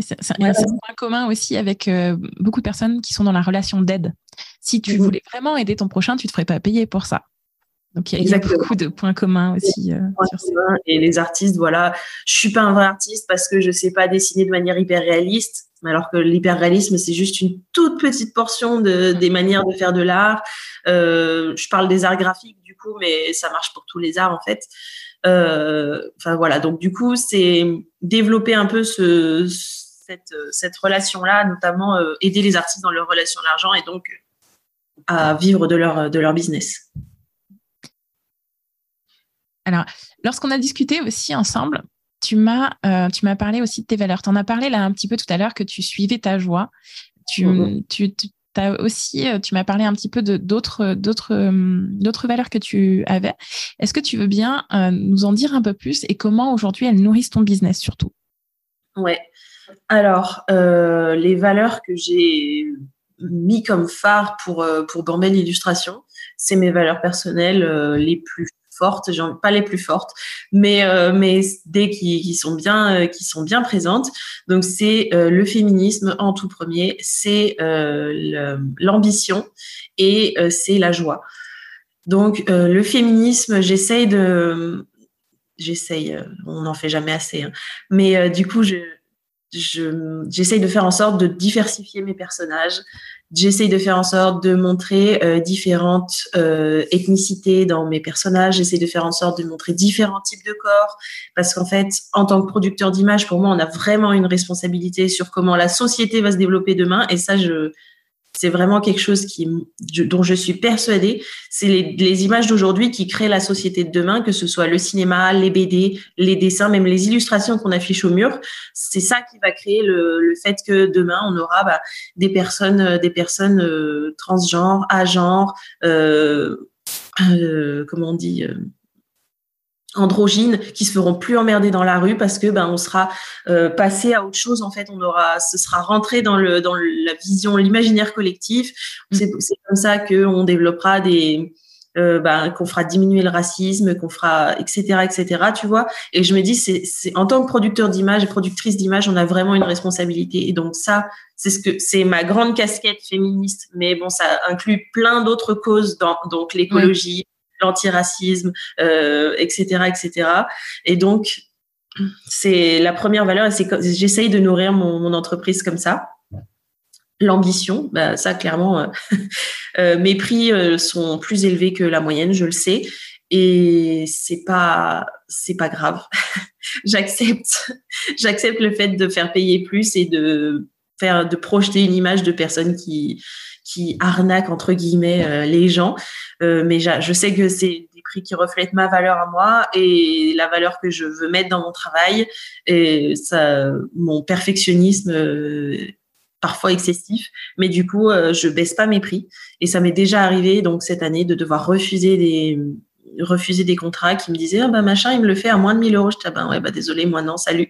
c'est un point commun aussi avec beaucoup de personnes qui sont dans la relation d'aide. Si tu mhm. voulais vraiment aider ton prochain, tu te ferais pas payer pour ça. Donc il y, a beaucoup de points communs aussi. Euh, et les artistes, voilà, je suis pas un vrai artiste parce que je sais pas dessiner de manière hyper réaliste. Alors que l'hyper-réalisme, c'est juste une toute petite portion de, des manières de faire de l'art. Euh, je parle des arts graphiques du coup, mais ça marche pour tous les arts en fait. Euh, enfin voilà, donc du coup, c'est développer un peu ce, cette, cette relation-là, notamment aider les artistes dans leur relation à l'argent et donc à vivre de leur, de leur business. Alors, lorsqu'on a discuté aussi ensemble, tu m'as euh, tu m'as parlé aussi de tes valeurs. Tu en as parlé là un petit peu tout à l'heure que tu suivais ta joie. Tu, mm-hmm. tu, as aussi euh, tu m'as parlé un petit peu de d'autres d'autres euh, d'autres valeurs que tu avais. Est-ce que tu veux bien nous en dire un peu plus et comment aujourd'hui elles nourrissent ton business surtout? Ouais. Alors, les valeurs que j'ai mis comme phare pour, euh, pour Bambel Illustration. C'est mes valeurs personnelles euh, les plus fortes, pas les plus fortes, mais euh, mais des qui, qui sont bien qui sont bien présentes. Donc c'est le féminisme en tout premier, c'est l'ambition et c'est la joie. Donc le féminisme, j'essaye de j'essaye, on n'en fait jamais assez, hein. mais du coup je j'essaye de faire en sorte de diversifier mes personnages. J'essaye de faire en sorte de montrer euh, différentes euh, ethnicités dans mes personnages. J'essaie de faire en sorte de montrer différents types de corps. Parce qu'en fait, en tant que producteur d'image, pour moi, on a vraiment une responsabilité sur comment la société va se développer demain. Et ça, je, c'est vraiment quelque chose dont je suis persuadée. C'est les, images d'aujourd'hui qui créent la société de demain, que ce soit le cinéma, les BD, les dessins, même les illustrations qu'on affiche au mur. C'est ça qui va créer le, fait que demain on aura bah, des personnes, euh, euh, transgenres, agenres, euh, euh, comment on dit androgynes qui se feront plus emmerder dans la rue parce que ben on sera euh, passé à autre chose. En fait on aura ce sera rentré dans le dans la vision l'imaginaire collectif. Mm. c'est comme ça que on développera des euh, ben, qu'on fera diminuer le racisme qu'on fera etc etc tu vois. Et je me dis c'est en tant que producteur d'image et productrice d'image on a vraiment une responsabilité. Et donc ça c'est ce que c'est ma grande casquette féministe. Mais bon ça inclut plein d'autres causes dans donc l'écologie l'antiracisme, euh, etc., etc. Et donc, c'est la première valeur, et c'est j'essaye de nourrir mon, entreprise comme ça. L'ambition, bah, ça clairement, euh, euh, mes prix sont plus élevés que la moyenne, je le sais, et c'est pas c'est pas grave. j'accepte j'accepte le fait de faire payer plus et de faire de projeter une image de personnes qui qui arnaquent entre guillemets les gens. Euh, mais je sais que c'est des prix qui reflètent ma valeur à moi et la valeur que je veux mettre dans mon travail et mon perfectionnisme euh, parfois excessif, mais du coup, euh, je baisse pas mes prix. Et ça m'est déjà arrivé donc cette année de devoir refuser des refuser des contrats qui me disaient ah bah machin il me le fait à moins de 1000 euros. Je dis ah bah ouais bah désolé moi non salut.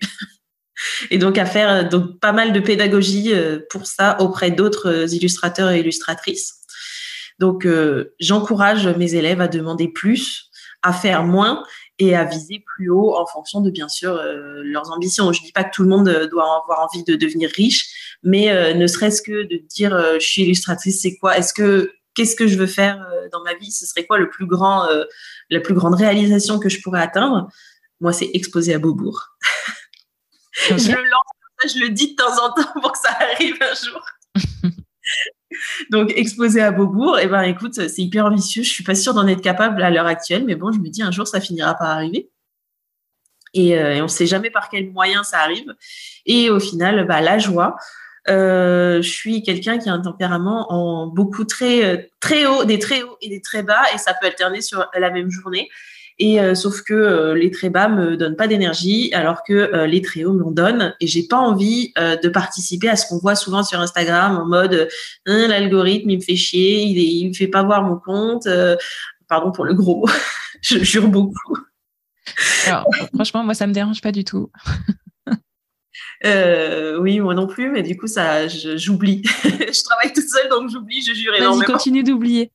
Et donc à faire donc pas mal de pédagogie pour ça auprès d'autres illustrateurs et illustratrices donc, euh, j'encourage mes élèves à demander plus, à faire moins et à viser plus haut en fonction de, bien sûr, euh, leurs ambitions. Je dis pas que tout le monde euh, doit avoir envie de devenir riche, mais ne serait-ce que de dire je suis illustratrice, c'est quoi? Est-ce que qu'est-ce que je veux faire dans ma vie? Ce serait quoi le plus grand, la plus grande réalisation que je pourrais atteindre? Moi, c'est exposer à Beaubourg. je le lance, je le dis de temps en temps pour que ça arrive un jour. Donc, exposé à Beaubourg, et eh ben, écoute, c'est hyper ambitieux. Je suis pas sûre d'en être capable à l'heure actuelle, mais bon, je me dis un jour, ça finira par arriver. Et, euh, on ne sait jamais par quel moyen ça arrive. Et au final, bah, la joie. Euh, je suis quelqu'un qui a un tempérament en beaucoup très euh, très haut, des très hauts et des très bas, et ça peut alterner sur la même journée. Et euh, sauf que euh, les très bas me donnent pas d'énergie, alors que euh, les très hauts m'en donnent. Et j'ai pas envie de participer à ce qu'on voit souvent sur Instagram en mode hein, l'algorithme il me fait chier, il, est, me fait pas voir mon compte. pardon pour le gros, je jure beaucoup. Alors, franchement, moi ça me dérange pas du tout. oui, moi non plus, mais du coup, ça, j'oublie. Je, travaille toute seule, donc j'oublie, je jure énormément. Vas-y, continue d'oublier.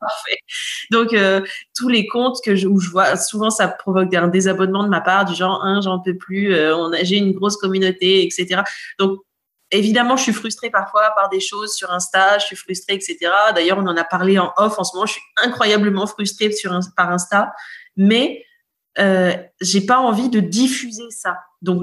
Parfait. Donc, euh, tous les comptes que je, où je vois, souvent, ça provoque un désabonnement de ma part, du genre, hein, j'en peux plus, euh, on a, j'ai une grosse communauté, etc. Donc, évidemment, je suis frustrée parfois par des choses sur Insta, je suis frustrée, etc. D'ailleurs, on en a parlé en off en ce moment, je suis incroyablement frustrée par Insta, mais euh, j'ai pas envie de diffuser ça. Donc,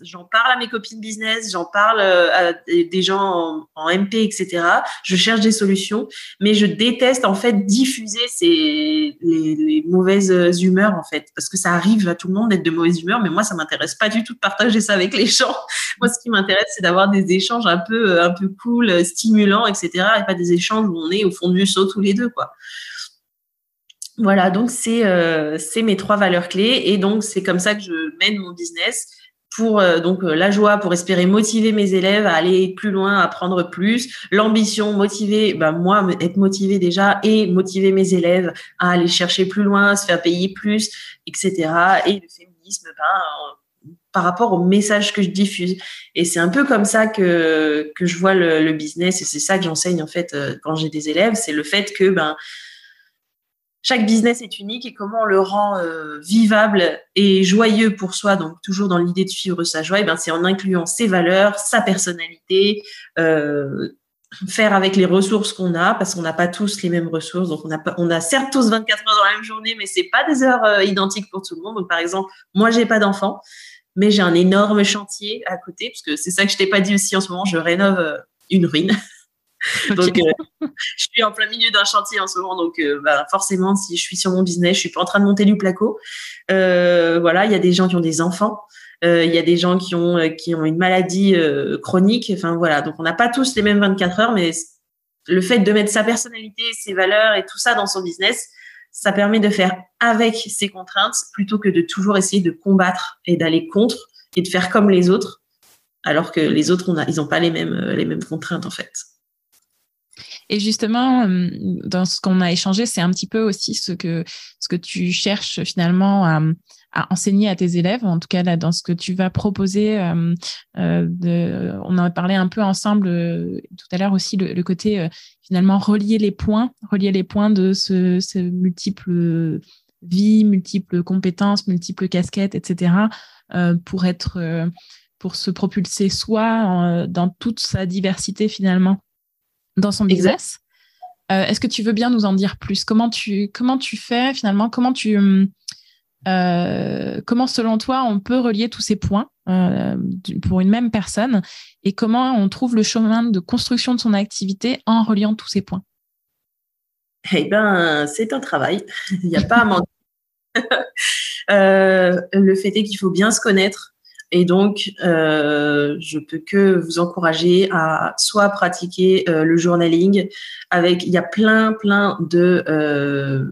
j'en parle à mes copines business, j'en parle euh, à des gens en, MP, etc. Je cherche des solutions, mais je déteste en fait diffuser ces, les, mauvaises humeurs en fait, parce que ça arrive à tout le monde d'être de mauvaise humeur, mais moi ça m'intéresse pas du tout de partager ça avec les gens. moi, ce qui m'intéresse, c'est d'avoir des échanges un peu, un peu cool, stimulants, etc. Et pas des échanges où on est au fond du saut tous les deux, quoi. Voilà, donc c'est euh, mes trois valeurs clés et donc c'est comme ça que je mène mon business pour euh, donc euh, la joie pour espérer motiver mes élèves à aller plus loin, à apprendre plus, l'ambition motiver ben moi être motivé déjà et motiver mes élèves à aller chercher plus loin, se faire payer plus, etc. Et le féminisme ben, par rapport au message que je diffuse. Et c'est un peu comme ça que que je vois le, le business et c'est ça que j'enseigne en fait quand j'ai des élèves, c'est le fait que ben chaque business est unique et comment on le rend euh, vivable et joyeux pour soi, donc toujours dans l'idée de suivre sa joie, et ben c'est en incluant ses valeurs, sa personnalité, euh, faire avec les ressources qu'on a, parce qu'on n'a pas tous les mêmes ressources, donc on a, certes tous 24 heures dans la même journée, mais c'est pas des heures euh, identiques pour tout le monde. Donc par exemple, moi j'ai pas d'enfant, mais j'ai un énorme chantier à côté, parce que c'est ça que je t'ai pas dit aussi en ce moment, je rénove une ruine. Donc, euh, je suis en plein milieu d'un chantier en ce moment, donc euh, bah, forcément, si je suis sur mon business, je suis pas en train de monter du placo. voilà, il y a des gens qui ont des enfants. Il y a des gens qui ont qui ont une maladie chronique. Enfin voilà, donc on n'a pas tous les mêmes 24 heures, mais le fait de mettre sa personnalité, ses valeurs et tout ça dans son business, ça permet de faire avec ces contraintes plutôt que de toujours essayer de combattre et d'aller contre et de faire comme les autres, alors que les autres, ils n'ont pas les mêmes, euh, les mêmes contraintes en fait. Et justement, euh, dans ce qu'on a échangé, c'est un petit peu aussi ce que, ce que tu cherches finalement à, enseigner à tes élèves, en tout cas là dans ce que tu vas proposer. Euh, euh, on en a parlé un peu ensemble tout à l'heure aussi le, côté finalement relier les points, relier les points de ce, ce multiples vies, multiples compétences, multiples casquettes, etc. pour être pour se propulser soi dans toute sa diversité finalement dans son business. Est-ce que tu veux bien nous en dire plus? Comment tu comment tu fais finalement? Comment tu euh, comment, selon toi, on peut relier tous ces points euh, pour une même personne? Et comment on trouve le chemin de construction de son activité en reliant tous ces points? Eh bien, c'est un travail. Il n'y a pas à mentir. Euh, le fait est qu'il faut bien se connaître. Et donc, je peux que vous encourager à soit pratiquer le journaling avec, il y a plein, plein de,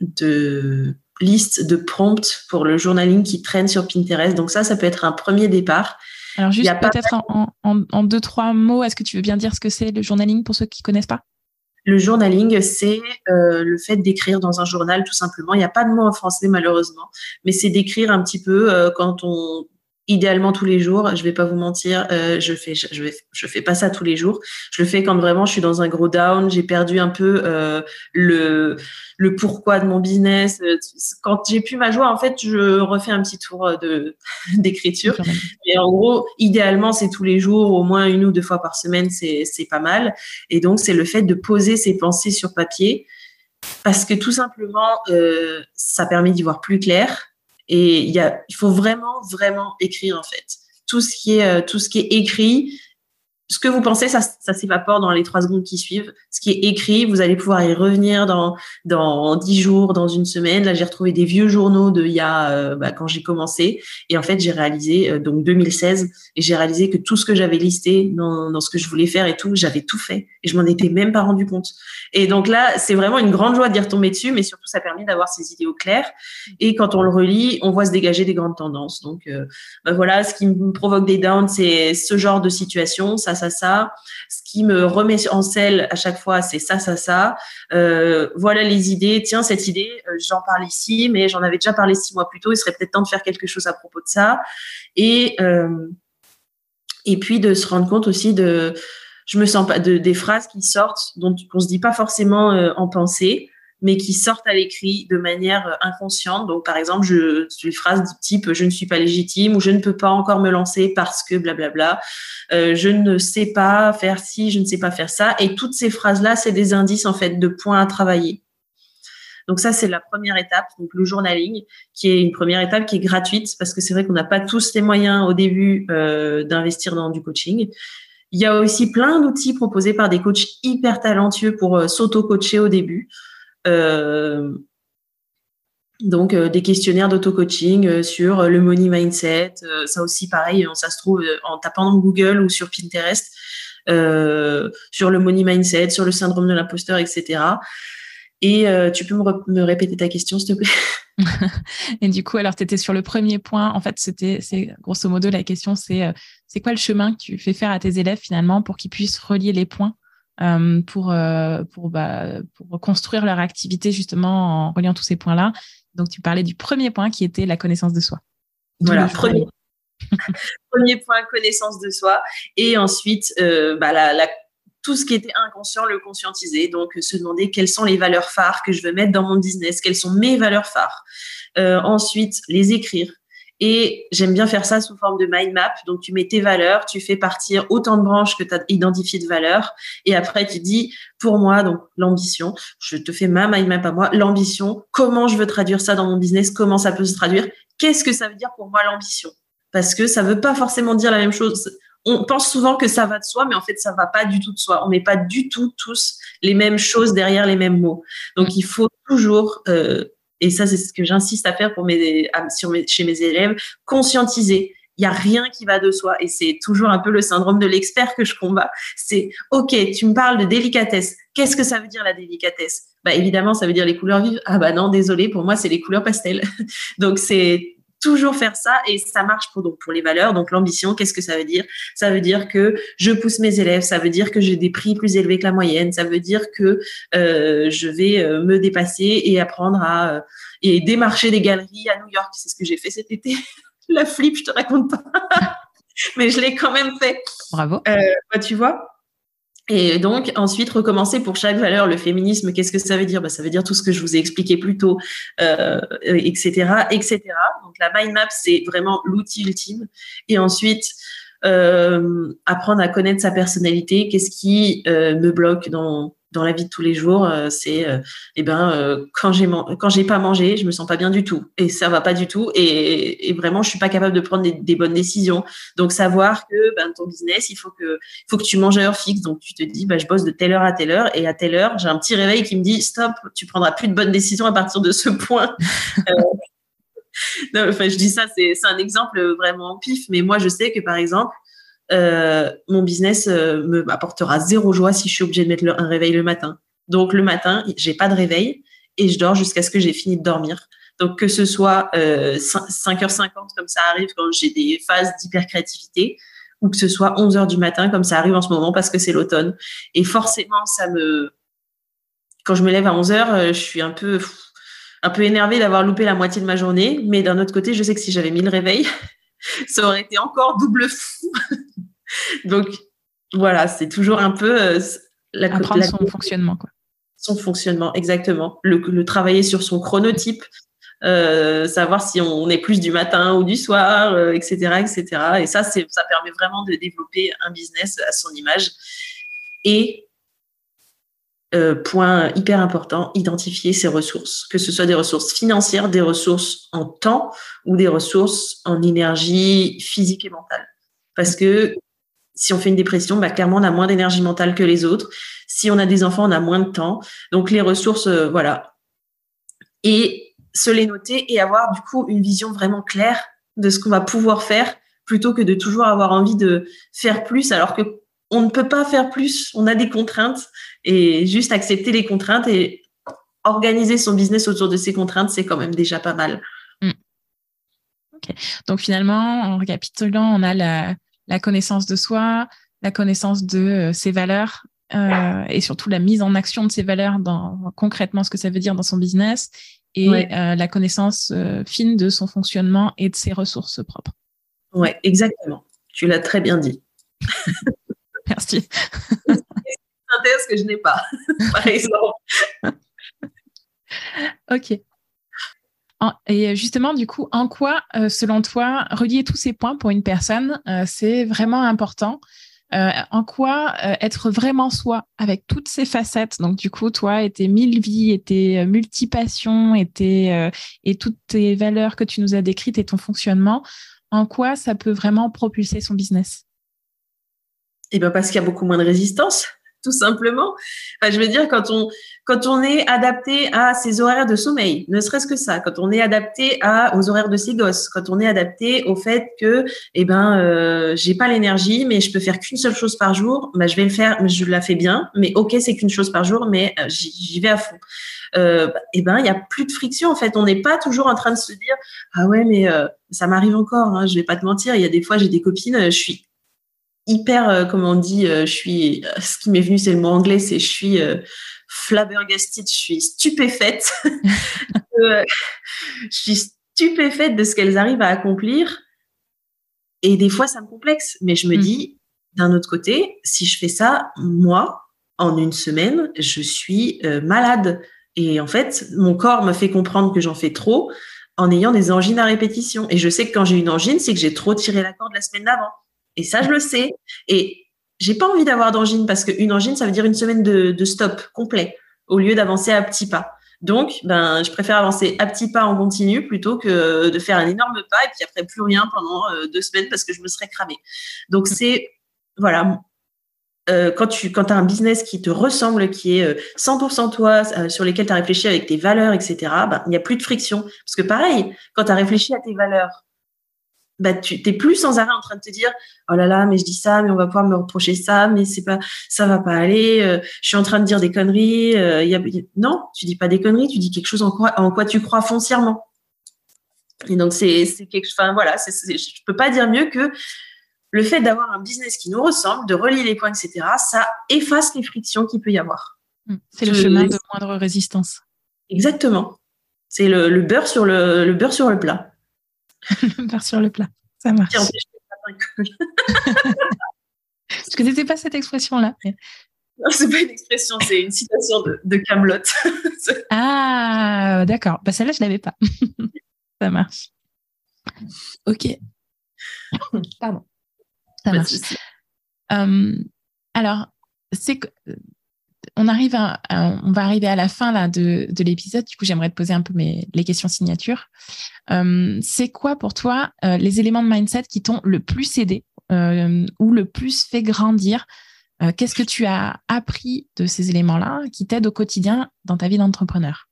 de liste de prompts pour le journaling qui traîne sur Pinterest. Donc ça, ça peut être un premier départ. Alors juste peut-être en, deux, trois mots, est-ce que tu veux bien dire ce que c'est le journaling pour ceux qui ne connaissent pas? Le journaling, c'est euh, le fait d'écrire dans un journal, tout simplement. Il n'y a pas de mot en français, malheureusement, mais c'est d'écrire un petit peu euh, quand on idéalement tous les jours. Je vais pas vous mentir, euh, je fais je, vais je fais pas ça tous les jours. Je le fais quand vraiment je suis dans un gros down, j'ai perdu un peu euh, le le pourquoi de mon business. Euh, quand j'ai plus ma joie, en fait, je refais un petit tour de d'écriture. Et en gros, idéalement, c'est tous les jours, au moins une ou deux fois par semaine, c'est c'est pas mal. Et donc c'est le fait de poser ses pensées sur papier parce que tout simplement, ça permet d'y voir plus clair et il, faut vraiment, vraiment écrire, en fait. Tout ce qui est, euh, tout ce qui est écrit, ce que vous pensez, ça, ça s'évapore dans les trois secondes qui suivent. Ce qui est écrit, vous allez pouvoir y revenir dans dans dix jours, dans une semaine. Là, j'ai retrouvé des vieux journaux de il y a euh, bah, quand j'ai commencé, et en fait, j'ai réalisé euh, donc 2016, et j'ai réalisé que tout ce que j'avais listé dans, dans ce que je voulais faire et tout, j'avais tout fait, et je m'en étais même pas rendu compte. Et donc là, c'est vraiment une grande joie d'y retomber dessus, mais surtout, ça permet d'avoir ces idées au clair. Et quand on le relit, on voit se dégager des grandes tendances. Donc euh, bah, voilà, ce qui me provoque des downs, c'est ce genre de situation. Ça ça, ça. Ce qui me remet en selle à chaque fois, c'est ça, ça, ça. Euh, voilà les idées. Tiens, cette idée, euh, j'en parle ici, mais j'en avais déjà parlé six mois plus tôt. Il serait peut-être temps de faire quelque chose à propos de ça. Et euh, et puis de se rendre compte aussi de, je me sens pas de des phrases qui sortent dont on se dit pas forcément en pensée mais qui sortent à l'écrit de manière euh, inconsciente. Donc, par exemple, je, une phrase du type je ne suis pas légitime ou je ne peux pas encore me lancer parce que blablabla, euh, je ne sais pas faire ci, je ne sais pas faire ça. Et toutes ces phrases-là, c'est des indices en fait de points à travailler. Donc ça, c'est la première étape, donc le journaling, qui est une première étape qui est gratuite parce que c'est vrai qu'on n'a pas tous les moyens au début euh, d'investir dans du coaching. Il y a aussi plein d'outils proposés par des coachs hyper talentueux pour euh, s'auto-coacher au début. Euh, donc euh, des questionnaires d'auto-coaching euh, sur le money mindset, ça aussi pareil, ça se trouve en tapant dans Google ou sur Pinterest, sur le money mindset, sur le syndrome de l'imposteur, etc. Et tu peux me, répéter ta question, s'il te plaît? Et du coup, alors tu étais sur le premier point. En fait, c'était, c'est grosso modo la question, c'est c'est quoi le chemin que tu fais faire à tes élèves finalement pour qu'ils puissent relier les points pour, euh, pour, bah, pour construire leur activité justement en reliant tous ces points-là. Donc, tu parlais du premier point qui était la connaissance de soi. Voilà, premier, premier point, connaissance de soi. Et ensuite, euh, bah, la, tout ce qui était inconscient, le conscientiser. Donc, se demander quelles sont les valeurs phares que je veux mettre dans mon business, quelles sont mes valeurs phares. ensuite, les écrire Et j'aime bien faire ça sous forme de mind map. Donc, tu mets tes valeurs, tu fais partir autant de branches que tu as identifié de valeurs. Et après, tu dis, pour moi, donc l'ambition, je te fais ma mind map à moi, l'ambition, comment je veux traduire ça dans mon business, comment ça peut se traduire, qu'est-ce que ça veut dire pour moi l'ambition? Parce que ça veut pas forcément dire la même chose on pense souvent que ça va de soi, mais en fait, ça va pas du tout de soi. On n'est pas du tout tous les mêmes choses derrière les mêmes mots. Donc, il faut toujours, euh, et ça, c'est ce que j'insiste à faire chez mes élèves, conscientiser. Il y a rien qui va de soi, et c'est toujours un peu le syndrome de l'expert que je combats. C'est ok, tu me parles de délicatesse. Qu'est-ce que ça veut dire la délicatesse? Bah évidemment, ça veut dire les couleurs vives. Ah bah non, désolé, pour moi, c'est les couleurs pastel. Donc c'est toujours faire ça et ça marche pour donc pour les valeurs. Donc l'ambition, qu'est-ce que ça veut dire? Ça veut dire que je pousse mes élèves, ça veut dire que j'ai des prix plus élevés que la moyenne, ça veut dire que euh, je vais euh, me dépasser et apprendre à euh, et démarcher des galeries à New York. C'est ce que j'ai fait cet été. la flip, je te raconte pas. Mais je l'ai quand même fait. Bravo. Bah, tu vois, et donc, ensuite, recommencer pour chaque valeur. Le féminisme, qu'est-ce que ça veut dire? Bah, Ça veut dire tout ce que je vous ai expliqué plus tôt, euh, etc., etc. Donc, la mind map, c'est vraiment l'outil ultime. Et ensuite, euh, apprendre à connaître sa personnalité. Qu'est-ce qui euh, me bloque dans dans la vie de tous les jours, euh, c'est euh, eh ben euh, quand j'ai quand j'ai pas mangé, je me sens pas bien du tout et ça va pas du tout et, et vraiment je suis pas capable de prendre des, des, bonnes décisions. Donc savoir que ben, ton business, il faut que il faut que tu manges à heure fixe. Donc tu te dis bah je bosse de telle heure à telle heure et à telle heure, j'ai un petit réveil qui me dit stop, tu prendras plus de bonnes décisions à partir de ce point. non, enfin je dis ça c'est un exemple vraiment pif mais moi je sais que par exemple euh, mon business euh, me m'apportera zéro joie si je suis obligée de mettre un réveil le matin. Donc le matin, j'ai pas de réveil et je dors jusqu'à ce que j'ai fini de dormir. Donc que ce soit euh, 5h50 comme ça arrive quand j'ai des phases d'hypercréativité ou que ce soit 11h du matin comme ça arrive en ce moment parce que c'est l'automne. Et forcément, ça me quand je me lève à 11h, euh, je suis un peu un peu énervée d'avoir loupé la moitié de ma journée, mais d'un autre côté, je sais que si j'avais mis le réveil, ça aurait été encore double fou. Donc voilà, c'est toujours un peu euh, la apprendre son fonctionnement quoi. Son fonctionnement, exactement. Le, travailler sur son chronotype, euh, savoir si on est plus du matin ou du soir, etc., euh, etc. Et ça, ça permet vraiment de développer un business à son image. Et point hyper important, identifier ses ressources, que ce soit des ressources financières, des ressources en temps ou des ressources en énergie physique et mentale. Parce que si on fait une dépression, bah, clairement, on a moins d'énergie mentale que les autres. Si on a des enfants, on a moins de temps. Donc, les ressources, euh, voilà. Et se les noter et avoir, du coup, une vision vraiment claire de ce qu'on va pouvoir faire plutôt que de toujours avoir envie de faire plus alors que on ne peut pas faire plus. On a des contraintes et juste accepter les contraintes et organiser son business autour de ces contraintes, c'est quand même déjà pas mal. Hmm. Donc finalement, en récapitulant, on a la, la connaissance de soi, la connaissance de euh, ses valeurs euh, et surtout la mise en action de ses valeurs dans concrètement ce que ça veut dire dans son business et euh, la connaissance fine de son fonctionnement et de ses ressources propres. Ouais, exactement. Tu l'as très bien dit. Merci. synthèse que je n'ai pas, par exemple. ok. Et justement, du coup, en quoi, euh, selon toi, relier tous ces points pour une personne, euh, c'est vraiment important? Euh, En quoi être vraiment soi avec toutes ces facettes? Donc, du coup, toi et tes mille vies, et tes multipassions, et, et toutes tes valeurs que tu nous as décrites et ton fonctionnement, en quoi ça peut vraiment propulser son business? Eh bien, parce qu'il y a beaucoup moins de résistance tout simplement. Je veux dire, quand on, quand on est adapté à ses horaires de sommeil, ne serait-ce que ça, quand on est adapté à, aux horaires de ses gosses, quand on est adapté au fait que, eh ben, euh, j'ai pas l'énergie, mais je peux faire qu'une seule chose par jour, bah, je vais le faire, je la fais bien, mais ok, c'est qu'une chose par jour, mais euh, j'y vais à fond. Euh, eh ben, il y a plus de friction en fait. On n'est pas toujours en train de se dire, ah ouais, mais euh, ça m'arrive encore. Hein, je vais pas te mentir. Il y a des fois, j'ai des copines, je suis hyper, euh, comment on dit, euh, je suis, euh, ce qui m'est venu, c'est le mot anglais, c'est je suis flabbergasted, je suis stupéfaite. je suis stupéfaite de ce qu'elles arrivent à accomplir. Et des fois, ça me complexe. Mais je me mm. dis, d'un autre côté, si je fais ça, moi, en une semaine, je suis malade. Et en fait, mon corps me fait comprendre que j'en fais trop en ayant des angines à répétition. Et je sais que quand j'ai une angine, c'est que j'ai trop tiré la corde la semaine d'avant. Et ça, je le sais. Et j'ai pas envie d'avoir d'angine parce qu'une angine, ça veut dire une semaine de, stop complet au lieu d'avancer à petits pas. Donc, ben, je préfère avancer à petits pas en continu plutôt que de faire un énorme pas et puis après plus rien pendant euh, deux semaines parce que je me serais cramée. Donc, c'est, voilà, euh, quand tu quand as un business qui te ressemble, qui est 100% euh, toi, euh, sur lesquels tu as réfléchi avec tes valeurs, etc., ben, il n'y a plus de friction. Parce que pareil, quand tu as réfléchi à tes valeurs, bah, tu t'es plus sans arrêt en train de te dire oh là là mais je dis ça mais on va pouvoir me reprocher ça mais c'est pas ça va pas aller je suis en train de dire des conneries y a, non tu dis pas des conneries tu dis quelque chose en quoi en quoi tu crois foncièrement et donc c'est c'est quelque enfin voilà je peux pas dire mieux que le fait d'avoir un business qui nous ressemble, de relier les points, etc., ça efface les frictions qu'il peut y avoir. Hmm. C'est le chemin de moindre résistance. Exactement. C'est le, beurre sur le, beurre sur le plat. le beurre sur le plat. Ça marche. je ne connaissais pas cette expression-là. Non, c'est pas une expression, c'est une citation de, Camelot. ah, d'accord. Bah, celle-là, je l'avais pas. Ça marche. Ok. Pardon. Ça marche. alors, c'est que on arrive on va arriver à la fin là de, l'épisode. Du coup, j'aimerais te poser un peu mes, les questions signatures. c'est quoi pour toi euh, les éléments de mindset qui t'ont le plus aidé ou le plus fait grandir? Euh, Qu'est-ce que tu as appris de ces éléments-là qui t'aident au quotidien dans ta vie d'entrepreneur?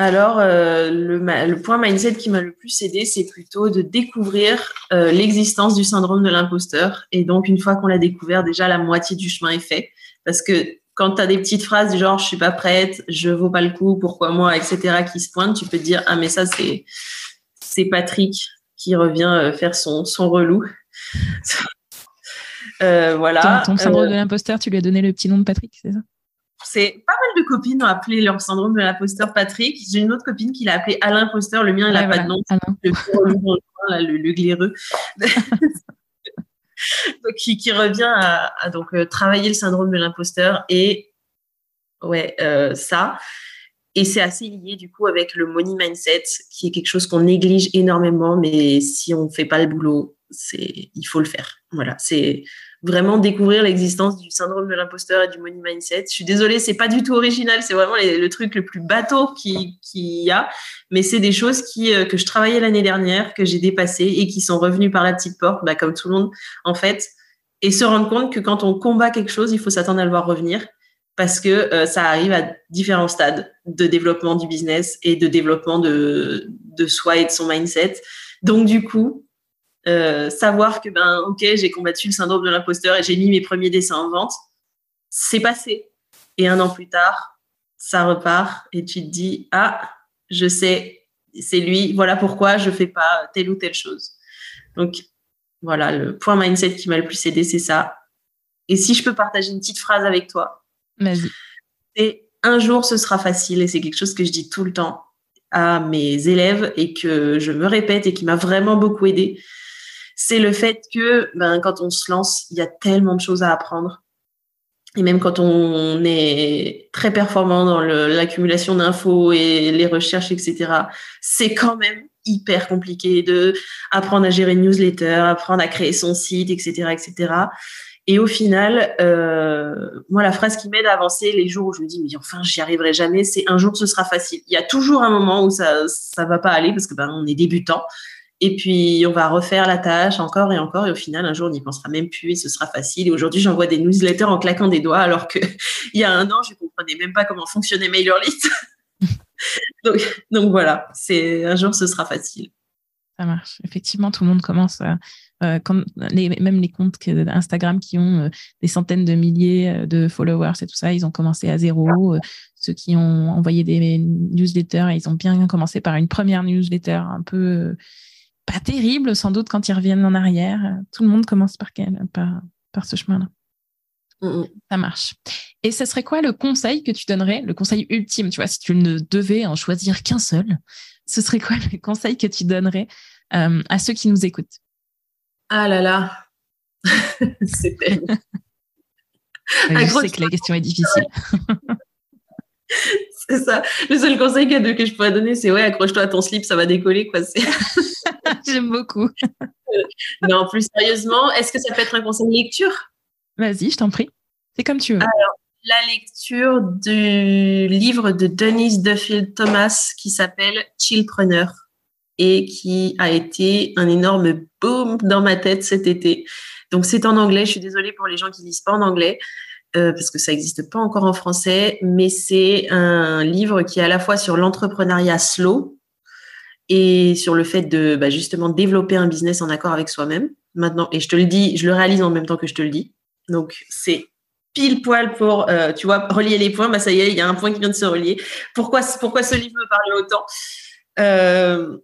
Alors, euh, le, point mindset qui m'a le plus aidé, c'est plutôt de découvrir euh, l'existence du syndrome de l'imposteur. Et donc, une fois qu'on l'a découvert, déjà la moitié du chemin est fait. Parce que quand tu as des petites phrases du genre je suis pas prête, je vaux pas le coup, pourquoi moi, etc., qui se pointent, tu peux te dire ah mais ça c'est c'est Patrick qui revient euh, faire son son relou. voilà. ton syndrome de l'imposteur, tu lui as donné le petit nom de Patrick, c'est ça? C'est pas mal de copines ont appelé leur syndrome de l'imposteur Patrick. J'ai une autre copine qui l'a appelé Alain Imposteur. Le mien, il n'a pas de nom. Le, le, le, glaireux. donc, qui, revient à, donc euh, travailler le syndrome de l'imposteur et ouais euh, ça. Et c'est assez lié du coup avec le money mindset, qui est quelque chose qu'on néglige énormément, mais si on ne fait pas le boulot, c'est il faut le faire. Voilà, c'est vraiment découvrir l'existence du syndrome de l'imposteur et du money mindset. Je suis désolée, c'est pas du tout original, c'est vraiment le truc le plus bateau qui qui y a, mais c'est des choses qui euh, que je travaillais l'année dernière, que j'ai dépassées et qui sont revenues par la petite porte, bah, comme tout le monde en fait, et se rendre compte que quand on combat quelque chose, il faut s'attendre à le voir revenir parce que euh, ça arrive à différents stades de développement du business et de développement de de soi et de son mindset. Donc du coup, euh, savoir que ben ok j'ai combattu le syndrome de l'imposteur et j'ai mis mes premiers dessins en vente, c'est passé. Et un an plus tard, ça repart et tu te dis ah je sais c'est lui voilà pourquoi je fais pas telle ou telle chose. Donc voilà le point mindset qui m'a le plus aidé c'est ça. Et si je peux partager une petite phrase avec toi, vas-y. C'est un jour ce sera facile et c'est quelque chose que je dis tout le temps à mes élèves et que je me répète et qui m'a vraiment beaucoup aidé c'est le fait que ben, quand on se lance, il y a tellement de choses à apprendre. Et même quand on est très performant dans l'accumulation d'infos et les recherches, etc., c'est quand même hyper compliqué de apprendre à gérer une newsletter, apprendre à créer son site, etc., etc. Et au final, euh, moi, la phrase qui m'aide à avancer les jours où je me dis, mais enfin, j'y arriverai jamais, c'est un jour ce sera facile. Il y a toujours un moment où ça, ça va pas aller parce que ben, on est débutant. Et puis, on va refaire la tâche encore et encore. Et au final, un jour, on n'y pensera même plus et ce sera facile. Et aujourd'hui, j'envoie des newsletters en claquant des doigts alors qu'il y a un an, je ne comprenais même pas comment fonctionnait MailerLite. donc, voilà, un jour, ce sera facile. Ça marche. Effectivement, tout le monde commence à, euh, même les comptes Instagram qui ont euh, des centaines de milliers euh, de followers et tout ça, ils ont commencé à zéro. ceux qui ont envoyé des newsletters, ils ont bien commencé par une première newsletter un peu pas terrible, sans doute, quand ils reviennent en arrière. Tout le monde commence par, par, par ce chemin-là. Ça marche. Et ce serait quoi le conseil que tu donnerais, le conseil ultime, tu vois, si tu ne devais en choisir qu'un seul, ce serait quoi le conseil que tu donnerais euh, à ceux qui nous écoutent? Ah là là, c'est Je sais que la question est difficile. c'est ça. Le seul conseil que, que je pourrais donner, c'est ouais, accroche-toi à ton slip, ça va décoller, quoi. J'aime beaucoup. non, plus sérieusement, est-ce que ça peut être un conseil de lecture? Vas-y, je t'en prie. C'est comme tu veux. Alors, la lecture du livre de Denise Duffield Thomas qui s'appelle Chillpreneur et qui a été un énorme boom dans ma tête cet été. Donc c'est en anglais. Je suis désolée pour les gens qui lisent pas en anglais. Euh, parce que ça n'existe pas encore en français, mais c'est un livre qui est à la fois sur l'entrepreneuriat slow et sur le fait de bah, justement développer un business en accord avec soi-même. Maintenant, et je te le dis, je le réalise en même temps que je te le dis. Donc c'est pile poil pour, euh, tu vois, relier les points. Bah ça y est, il y a un point qui vient de se relier. Pourquoi, pourquoi ce livre me parle autant? Euh,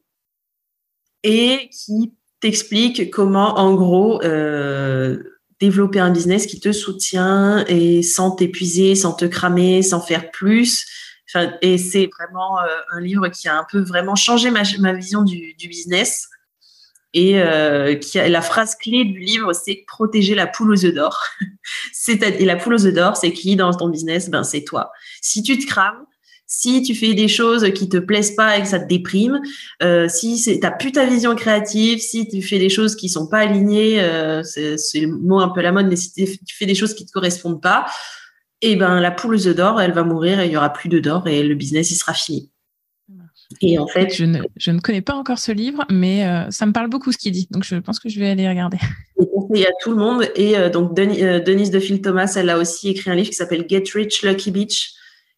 Et qui t'explique comment, en gros, développer un business qui te soutient et sans t'épuiser, sans te cramer, sans faire plus. et c'est vraiment euh, un livre qui a un peu vraiment changé ma, vision du, business. Et euh, la phrase clé du livre, c'est protéger la poule aux œufs d'or. et la poule aux œufs d'or, c'est qui dans ton business? Ben c'est toi. Si tu te crames, si tu fais des choses qui te plaisent pas et que ça te déprime, euh, si t'as plus ta vision créative, si tu fais des choses qui sont pas alignées, euh, c'est le mot un peu la mode, mais si tu fais des choses qui te correspondent pas, et eh ben la poule aux œufs d'or, elle va mourir et il y aura plus de d'or et le business il sera fini. Et en fait, je ne, je ne connais pas encore ce livre, mais euh, ça me parle beaucoup ce qu'il dit, donc je pense que je vais aller regarder. Il y a tout le monde et euh, donc euh, Denise de Phil Thomas, elle a aussi écrit un livre qui s'appelle Get Rich Lucky Beach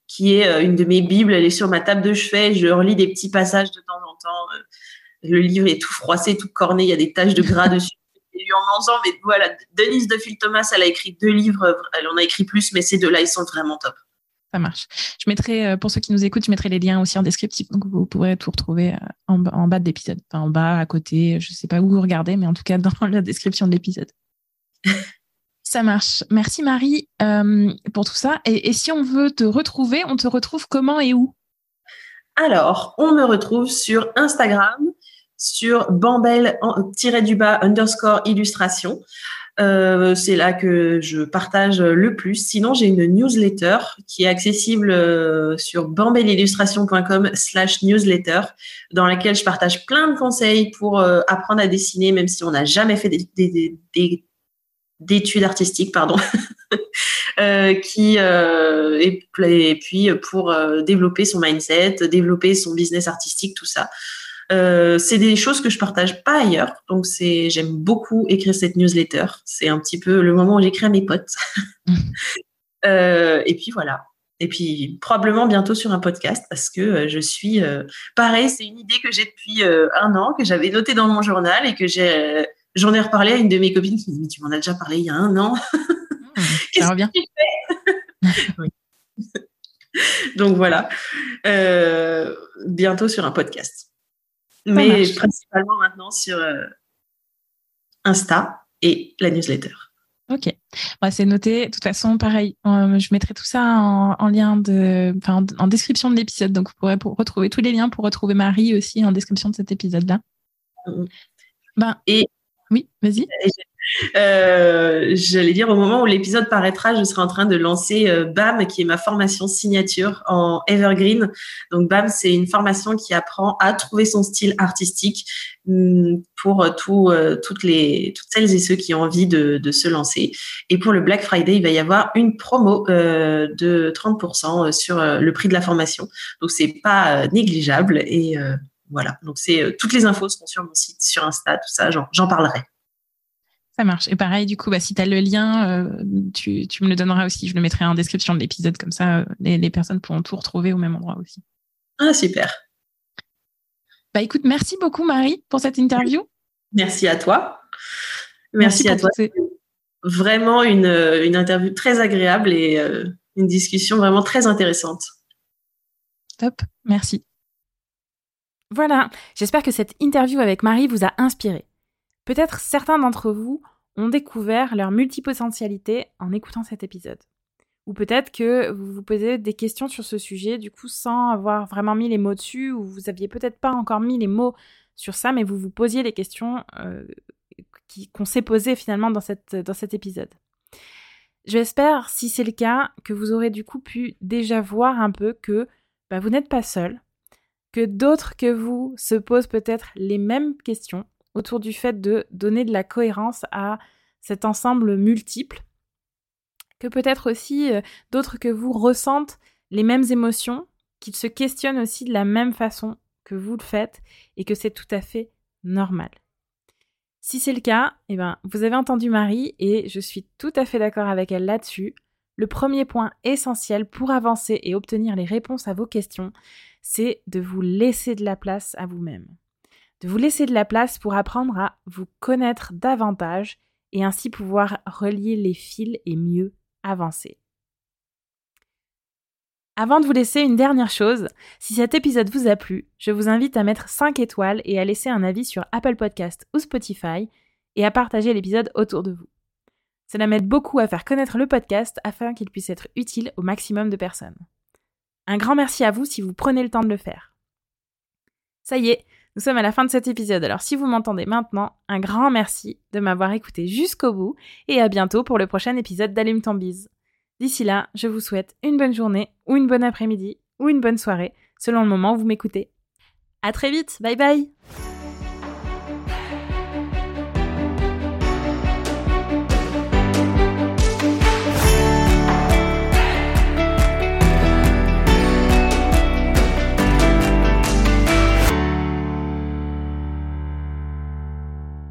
qui est euh, une de mes bibles. Elle est sur ma table de chevet. Je relis des petits passages de temps en temps. Euh, le livre est tout froissé, tout corné. Il y a des taches de gras dessus. lu en mangeant, mais voilà, Denise de Phil Thomas, elle a écrit deux livres. Elle en a écrit plus, mais ces deux-là, ils sont vraiment top. Ça marche. Je mettrai, euh, pour ceux qui nous écoutent, je mettrai les liens aussi en descriptif, donc vous pourrez tout retrouver en, bas de l'épisode. Enfin, en bas, à côté, je ne sais pas où vous regardez, mais en tout cas dans la description de l'épisode. Ça marche. Merci Marie euh, pour tout ça. Et, si on veut te retrouver, on te retrouve comment et où? Alors, on me retrouve sur Instagram, sur bambel-du-bas underscore illustration. Euh, c'est là que je partage le plus. Sinon, j'ai une newsletter qui est accessible euh, sur bambelillustration.com slash newsletter, dans laquelle je partage plein de conseils pour apprendre à dessiner, même si on n'a jamais fait des, des d'études artistiques, pardon, euh, qui euh, et, puis pour euh, développer son mindset, développer son business artistique, tout ça. c'est des choses que je partage pas ailleurs, donc c'est j'aime beaucoup écrire cette newsletter. C'est un petit peu le moment où j'écris à mes potes. et puis voilà. Et puis probablement bientôt sur un podcast parce que je suis pareil. C'est une idée que j'ai depuis un an que j'avais notée dans mon journal et que j'ai J'en ai reparlé à une de mes copines qui me dit Mais tu m'en as déjà parlé il y a un an. Hmm, Qu'est-ce que tu fais? Donc voilà. Euh, bientôt sur un podcast. Mais principalement maintenant sur euh, Insta et la newsletter. Ok, bah, c'est noté. De toute façon, pareil, euh, je mettrai tout ça en, lien de, en description de l'épisode. Donc, vous pourrez retrouver tous les liens pour retrouver Marie aussi en description de cet épisode-là. Mm. Ben, et oui, vas-y. Euh, j'allais dire, au moment où l'épisode paraîtra, je serai en train de lancer euh, BAM, qui est ma formation signature en Evergreen. Donc, BAM, c'est une formation qui apprend à trouver son style artistique hum, pour euh, tout, toutes, les, toutes celles et ceux qui ont envie de, de, se lancer. Et pour le Black Friday, il va y avoir une promo de 30% sur le prix de la formation. Donc, c'est pas négligeable et voilà, donc c'est euh, toutes les infos seront sur mon site, sur Insta, tout ça, j'en parlerai. Ça marche. Et pareil, du coup, bah, si tu as le lien, euh, tu, tu, me le donneras aussi. Je le mettrai en description de l'épisode, comme ça, euh, les, les, personnes pourront tout retrouver au même endroit aussi. Ah, super. Bah écoute, merci beaucoup, Marie, pour cette interview. Merci à toi. Merci, à toi. Vraiment une, une, interview très agréable et une discussion vraiment très intéressante. Top, merci. Voilà, j'espère que cette interview avec Marie vous a inspiré. Peut-être certains d'entre vous ont découvert leur multipotentialité en écoutant cet épisode. Ou peut-être que vous vous posez des questions sur ce sujet, du coup, sans avoir vraiment mis les mots dessus, ou vous aviez peut-être pas encore mis les mots sur ça, mais vous vous posiez les questions euh, qu'on s'est posées finalement dans, cette, dans cet épisode. J'espère, si c'est le cas, que vous aurez du coup pu déjà voir un peu que bah, vous n'êtes pas seul, que d'autres que vous se posent peut-être les mêmes questions autour du fait de donner de la cohérence à cet ensemble multiple, que peut-être aussi euh, d'autres que vous ressentent les mêmes émotions, qu'ils se questionnent aussi de la même façon que vous le faites et que c'est tout à fait normal. Si c'est le cas, eh ben, vous avez entendu Marie et je suis tout à fait d'accord avec elle là-dessus. Le premier point essentiel pour avancer et obtenir les réponses à vos questions, c'est de vous laisser de la place à vous-même. De vous laisser de la place pour apprendre à vous connaître davantage et ainsi pouvoir relier les fils et mieux avancer. Avant de vous laisser une dernière chose, si cet épisode vous a plu, je vous invite à mettre 5 étoiles et à laisser un avis sur Apple Podcast ou Spotify et à partager l'épisode autour de vous. Cela m'aide beaucoup à faire connaître le podcast afin qu'il puisse être utile au maximum de personnes. Un grand merci à vous si vous prenez le temps de le faire. Ça y est, nous sommes à la fin de cet épisode, alors si vous m'entendez maintenant, un grand merci de m'avoir écouté jusqu'au bout et à bientôt pour le prochain épisode d'Allume ton. D'ici là, je vous souhaite une bonne journée ou une bonne après-midi ou une bonne soirée selon le moment où vous m'écoutez. À très vite, bye bye